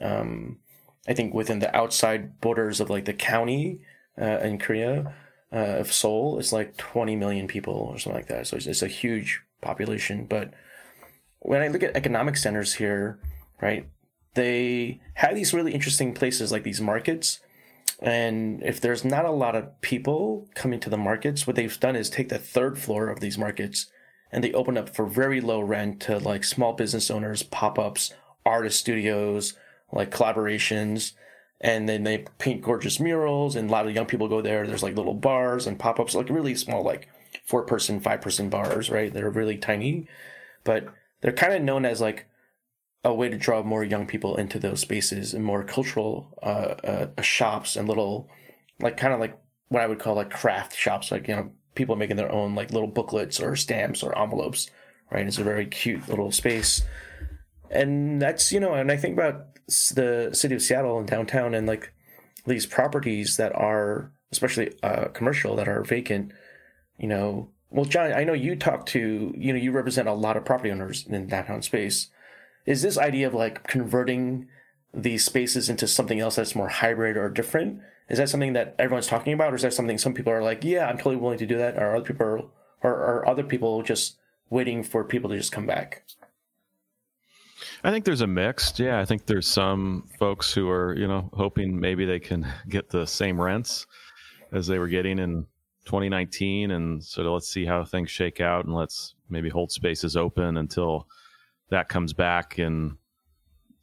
Um, I think within the outside borders of like the county uh, in Korea uh, of Seoul, it's like 20 million people or something like that. So it's, it's a huge population. But when I look at economic centers here, right, they have these really interesting places like these markets. And if there's not a lot of people coming to the markets, what they've done is take the third floor of these markets and they open up for very low rent to like small business owners, pop ups, artist studios, like collaborations. And then they paint gorgeous murals, and a lot of young people go there. There's like little bars and pop ups, like really small, like four person, five person bars, right? They're really tiny, but they're kind of known as like a way to draw more young people into those spaces and more cultural uh, uh, shops and little, like kind of like what I would call like craft shops, like you know people making their own like little booklets or stamps or envelopes, right? It's a very cute little space, and that's you know, and I think about the city of Seattle and downtown and like these properties that are especially uh, commercial that are vacant, you know. Well, Jon, I know you talk to you know you represent a lot of property owners in downtown space is this idea of like converting these spaces into something else that's more hybrid or different is that something that everyone's talking about or is that something some people are like yeah i'm totally willing to do that or other people are, or are other people just waiting for people to just come back I think there's a mix. Yeah, I think there's some folks who are, you know, hoping maybe they can get the same rents as they were getting in 2019, and so let's see how things shake out, and let's maybe hold spaces open until that comes back in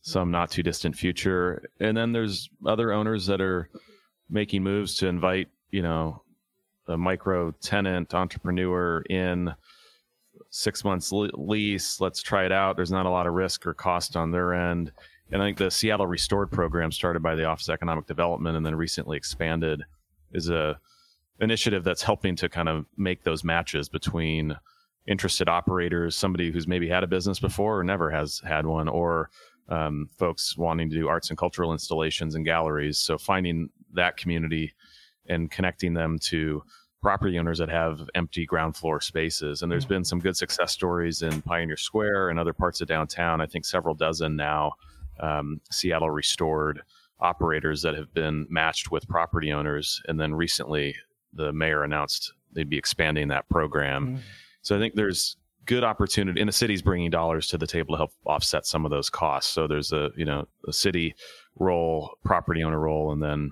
some not too distant future. And then there's other owners that are making moves to invite, you know, a micro tenant entrepreneur in six months lease. Let's try it out. There's not a lot of risk or cost on their end. And I think the Seattle Restored program, started by the Office of Economic Development and then recently expanded, is a initiative that's helping to kind of make those matches between interested operators, somebody who's maybe had a business before or never has had one, or um, folks wanting to do arts and cultural installations and galleries. So finding that community and connecting them to property owners that have empty ground floor spaces. And there's mm-hmm. been some good success stories in Pioneer Square and other parts of downtown. I think several dozen now, um, Seattle restored operators that have been matched with property owners. And then recently, the mayor announced they'd be expanding that program. Mm-hmm. So I think there's good opportunity, and the city's bringing dollars to the table to help offset some of those costs. So there's a you know a city role, property owner role, and then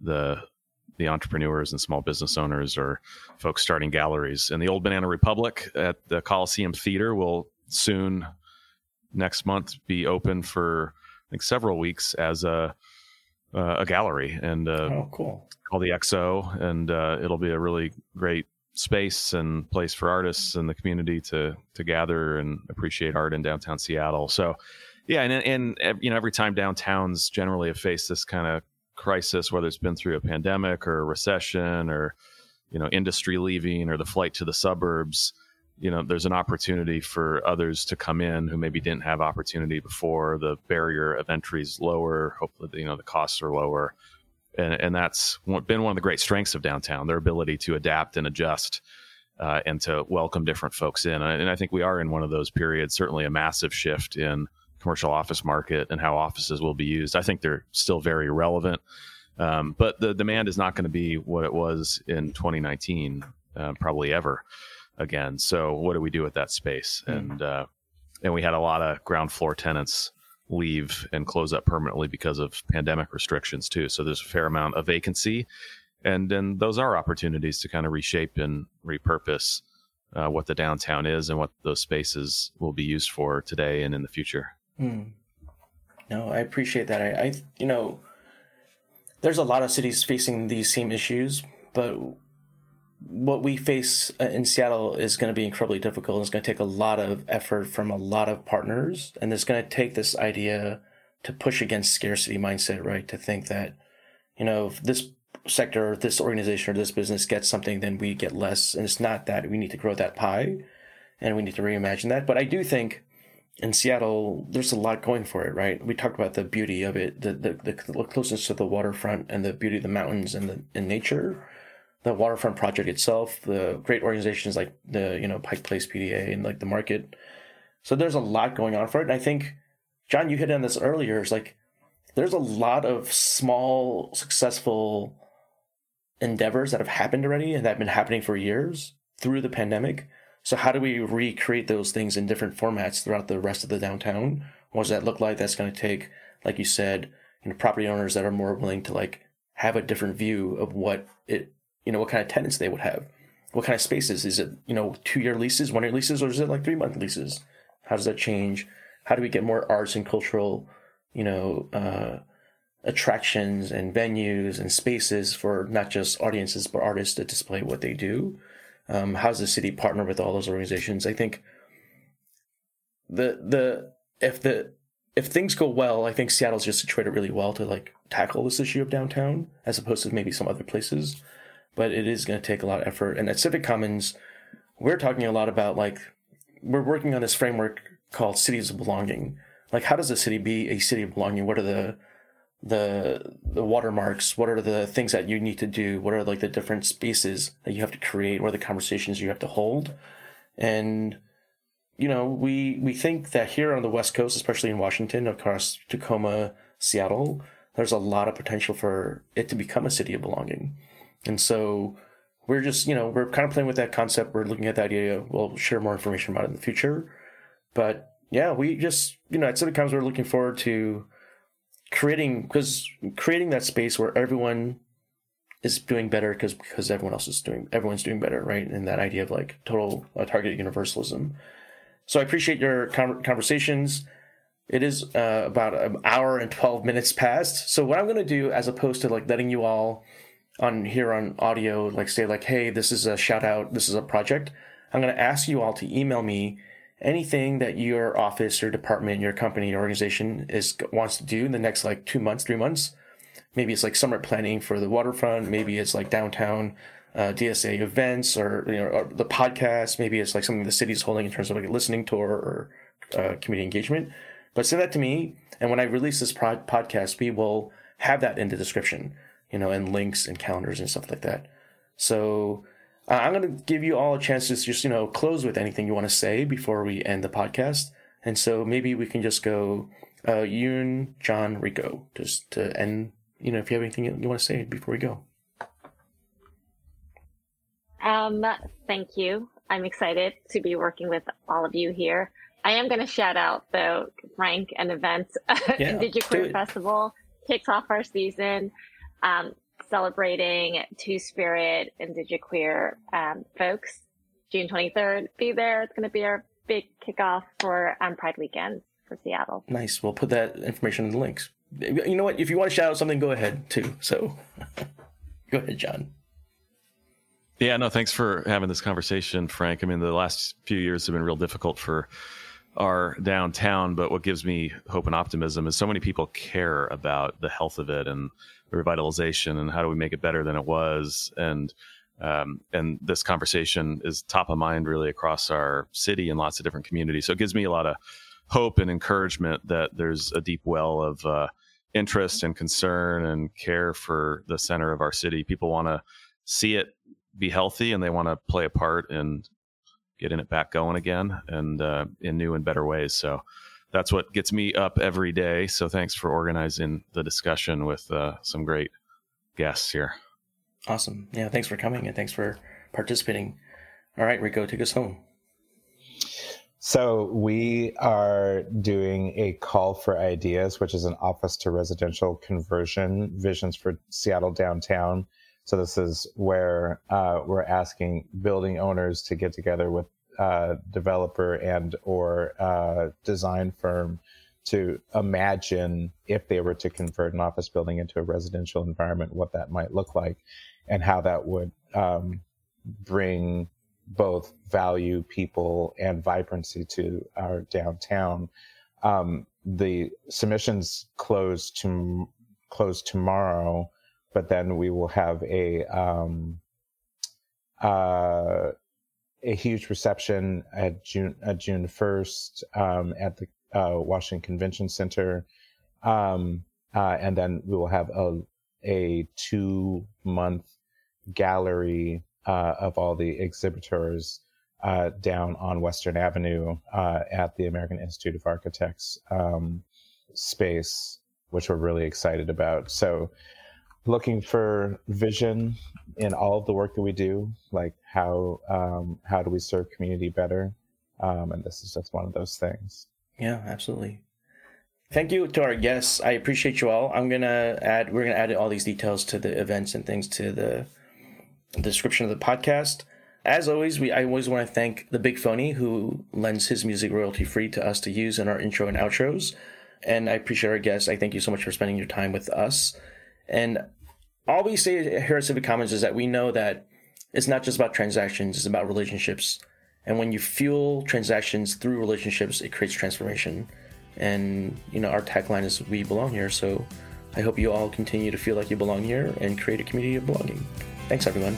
the the entrepreneurs and small business owners or folks starting galleries. And the Old Banana Republic at the Coliseum Theater will soon next month be open for I think several weeks as a uh, a gallery and uh, oh cool called the XO and uh, it'll be a really great space and place for artists and the community to to gather and appreciate art in downtown Seattle. So yeah, and and you know every time downtowns generally have faced this kind of crisis, whether it's been through a pandemic or a recession or you know industry leaving or the flight to the suburbs, you know there's an opportunity for others to come in who maybe didn't have opportunity before. The barrier of entry is lower. Hopefully, you know the costs are lower, and and that's been one of the great strengths of downtown, their ability to adapt and adjust. Uh, and to welcome different folks in. And I think we are in one of those periods, certainly a massive shift in commercial office market and how offices will be used. I think they're still very relevant, um, but the demand is not going to be what it was in 2019, uh, probably ever again. So what do we do with that space? Mm. And uh, and we had a lot of ground floor tenants leave and close up permanently because of pandemic restrictions too. So there's a fair amount of vacancy, and then those are opportunities to kind of reshape and repurpose. Uh, what the downtown is and what those spaces will be used for today and in the future. Mm. No, I appreciate that. I, I, you know, there's a lot of cities facing these same issues, but what we face uh, in Seattle is going to be incredibly difficult. It's going to take a lot of effort from a lot of partners, and it's going to take this idea to push against scarcity mindset, right? To think that, you know, if this sector, this organization, or this business gets something, then we get less, and it's not that. We need to grow that pie, and we need to reimagine that. But I do think in Seattle, there's a lot going for it, right? We talked about the beauty of it, the, the, the closeness to the waterfront and the beauty of the mountains and the and nature. The waterfront project itself, the great organizations like the, you know, Pike Place PDA and like the market. So there's a lot going on for it. And I think, Jon, you hit on this earlier. It's like there's a lot of small, successful endeavors that have happened already and that have been happening for years through the pandemic so how do we recreate those things in different formats throughout the rest of the downtown? What does that look like? That's going to take, like you said, you know, property owners that are more willing to like have a different view of what it, you know, what kind of tenants they would have. What kind of spaces? Is it, you know, two year leases, one year leases, or is it like three month leases? How does that change? How do we get more arts and cultural, you know, uh, attractions and venues and spaces for not just audiences but artists to display what they do? Um, how's the city partner with all those organizations? I think the the if the if things go well, I think Seattle's just situated really well to like tackle this issue of downtown as opposed to maybe some other places. But it is going to take a lot of effort. And at Civic Commons, we're talking a lot about like we're working on this framework called cities of belonging. Like, how does a city be a city of belonging? What are the the the watermarks what are the things that you need to do? What are like the different spaces that you have to create? What are the conversations you have to hold? And you know we we think that here on the west coast especially in washington across tacoma seattle there's a lot of potential for it to become a city of belonging. And so we're just you know we're kind of playing with that concept. We're looking at the idea. We'll share more information about it in the future. But yeah we just you know at commons we're looking forward to creating because creating that space where everyone is doing better because because everyone else is doing everyone's doing better right and that idea of like total uh, targeted universalism so i appreciate your con- conversations it is uh, about an hour and 12 minutes past. So what I'm going to do, as opposed to like letting you all on here on audio, like say like, hey, this is a shout out, this is a project. I'm going to ask you all to email me anything that your office or department, your company, your organization is wants to do in the next like two months, three months. Maybe it's like summer planning for the waterfront. Maybe it's like downtown uh, DSA events or you know or the podcast. Maybe it's like something the city's holding in terms of like a listening tour or uh, community engagement. But send that to me, and when I release this pod- podcast, we will have that in the description, you know, and links and calendars and stuff like that. So uh, I'm going to give you all a chance to just you know close with anything you want to say before we end the podcast. And so maybe we can just go uh, Yoon, Jon, Rico, just to end. You know, if you have anything you want to say before we go. Um, thank you. I'm excited to be working with all of you here. I am going to shout out though Frank and event yeah, Indigiqueer Festival kicks off our season, um, celebrating Two Spirit Indigiqueer um, folks. June 23rd, be there. It's going to be our big kickoff for um, Pride Weekend for Seattle. Nice. We'll put that information in the links. You know what? If you want to shout out something, go ahead too. So, go ahead, Jon. Yeah, no, thanks for having this conversation, Frank. I mean, the last few years have been real difficult for our downtown, but what gives me hope and optimism is so many people care about the health of it and the revitalization and how do we make it better than it was. And um, and this conversation is top of mind really across our city and lots of different communities. So it gives me a lot of hope and encouragement that there's a deep well of uh, interest and concern and care for the center of our city. People want to see it be healthy and they want to play a part in getting it back going again and uh, in new and better ways. So that's what gets me up every day. So thanks for organizing the discussion with uh, some great guests here. Awesome. Yeah. Thanks for coming and thanks for participating. All right, Rico, take us home. So we are doing a call for ideas, which is an office to residential conversion visions for Seattle downtown. So this is where uh, we're asking building owners to get together with uh, developer and or uh, design firm to imagine if they were to convert an office building into a residential environment, what that might look like, and how that would um, bring both value, people, and vibrancy to our downtown. Um, the submissions close to close tomorrow but then we will have a um, uh, a huge reception at June at June first um, at the uh, Washington Convention Center, um, uh, and then we will have a a two month gallery uh, of all the exhibitors uh, down on Western Avenue uh, at the American Institute of Architects um, space, which we're really excited about. So looking for vision in all of the work that we do, like how um, how do we serve community better, um, and this is just one of those things. Yeah, absolutely. Thank you to our guests. I appreciate you all. I'm gonna add. We're gonna add all these details to the events and things to the, description of the podcast. As always, we I always want to thank the Big Phony who lends his music royalty free to us to use in our intro and outros. And I appreciate our guests. I thank you so much for spending your time with us. And all we say here at Civic Commons is that we know that it's not just about transactions, it's about relationships. And when you fuel transactions through relationships, it creates transformation. And, you know, our tagline is we belong here. So I hope you all continue to feel like you belong here and create a community of belonging. Thanks, everyone.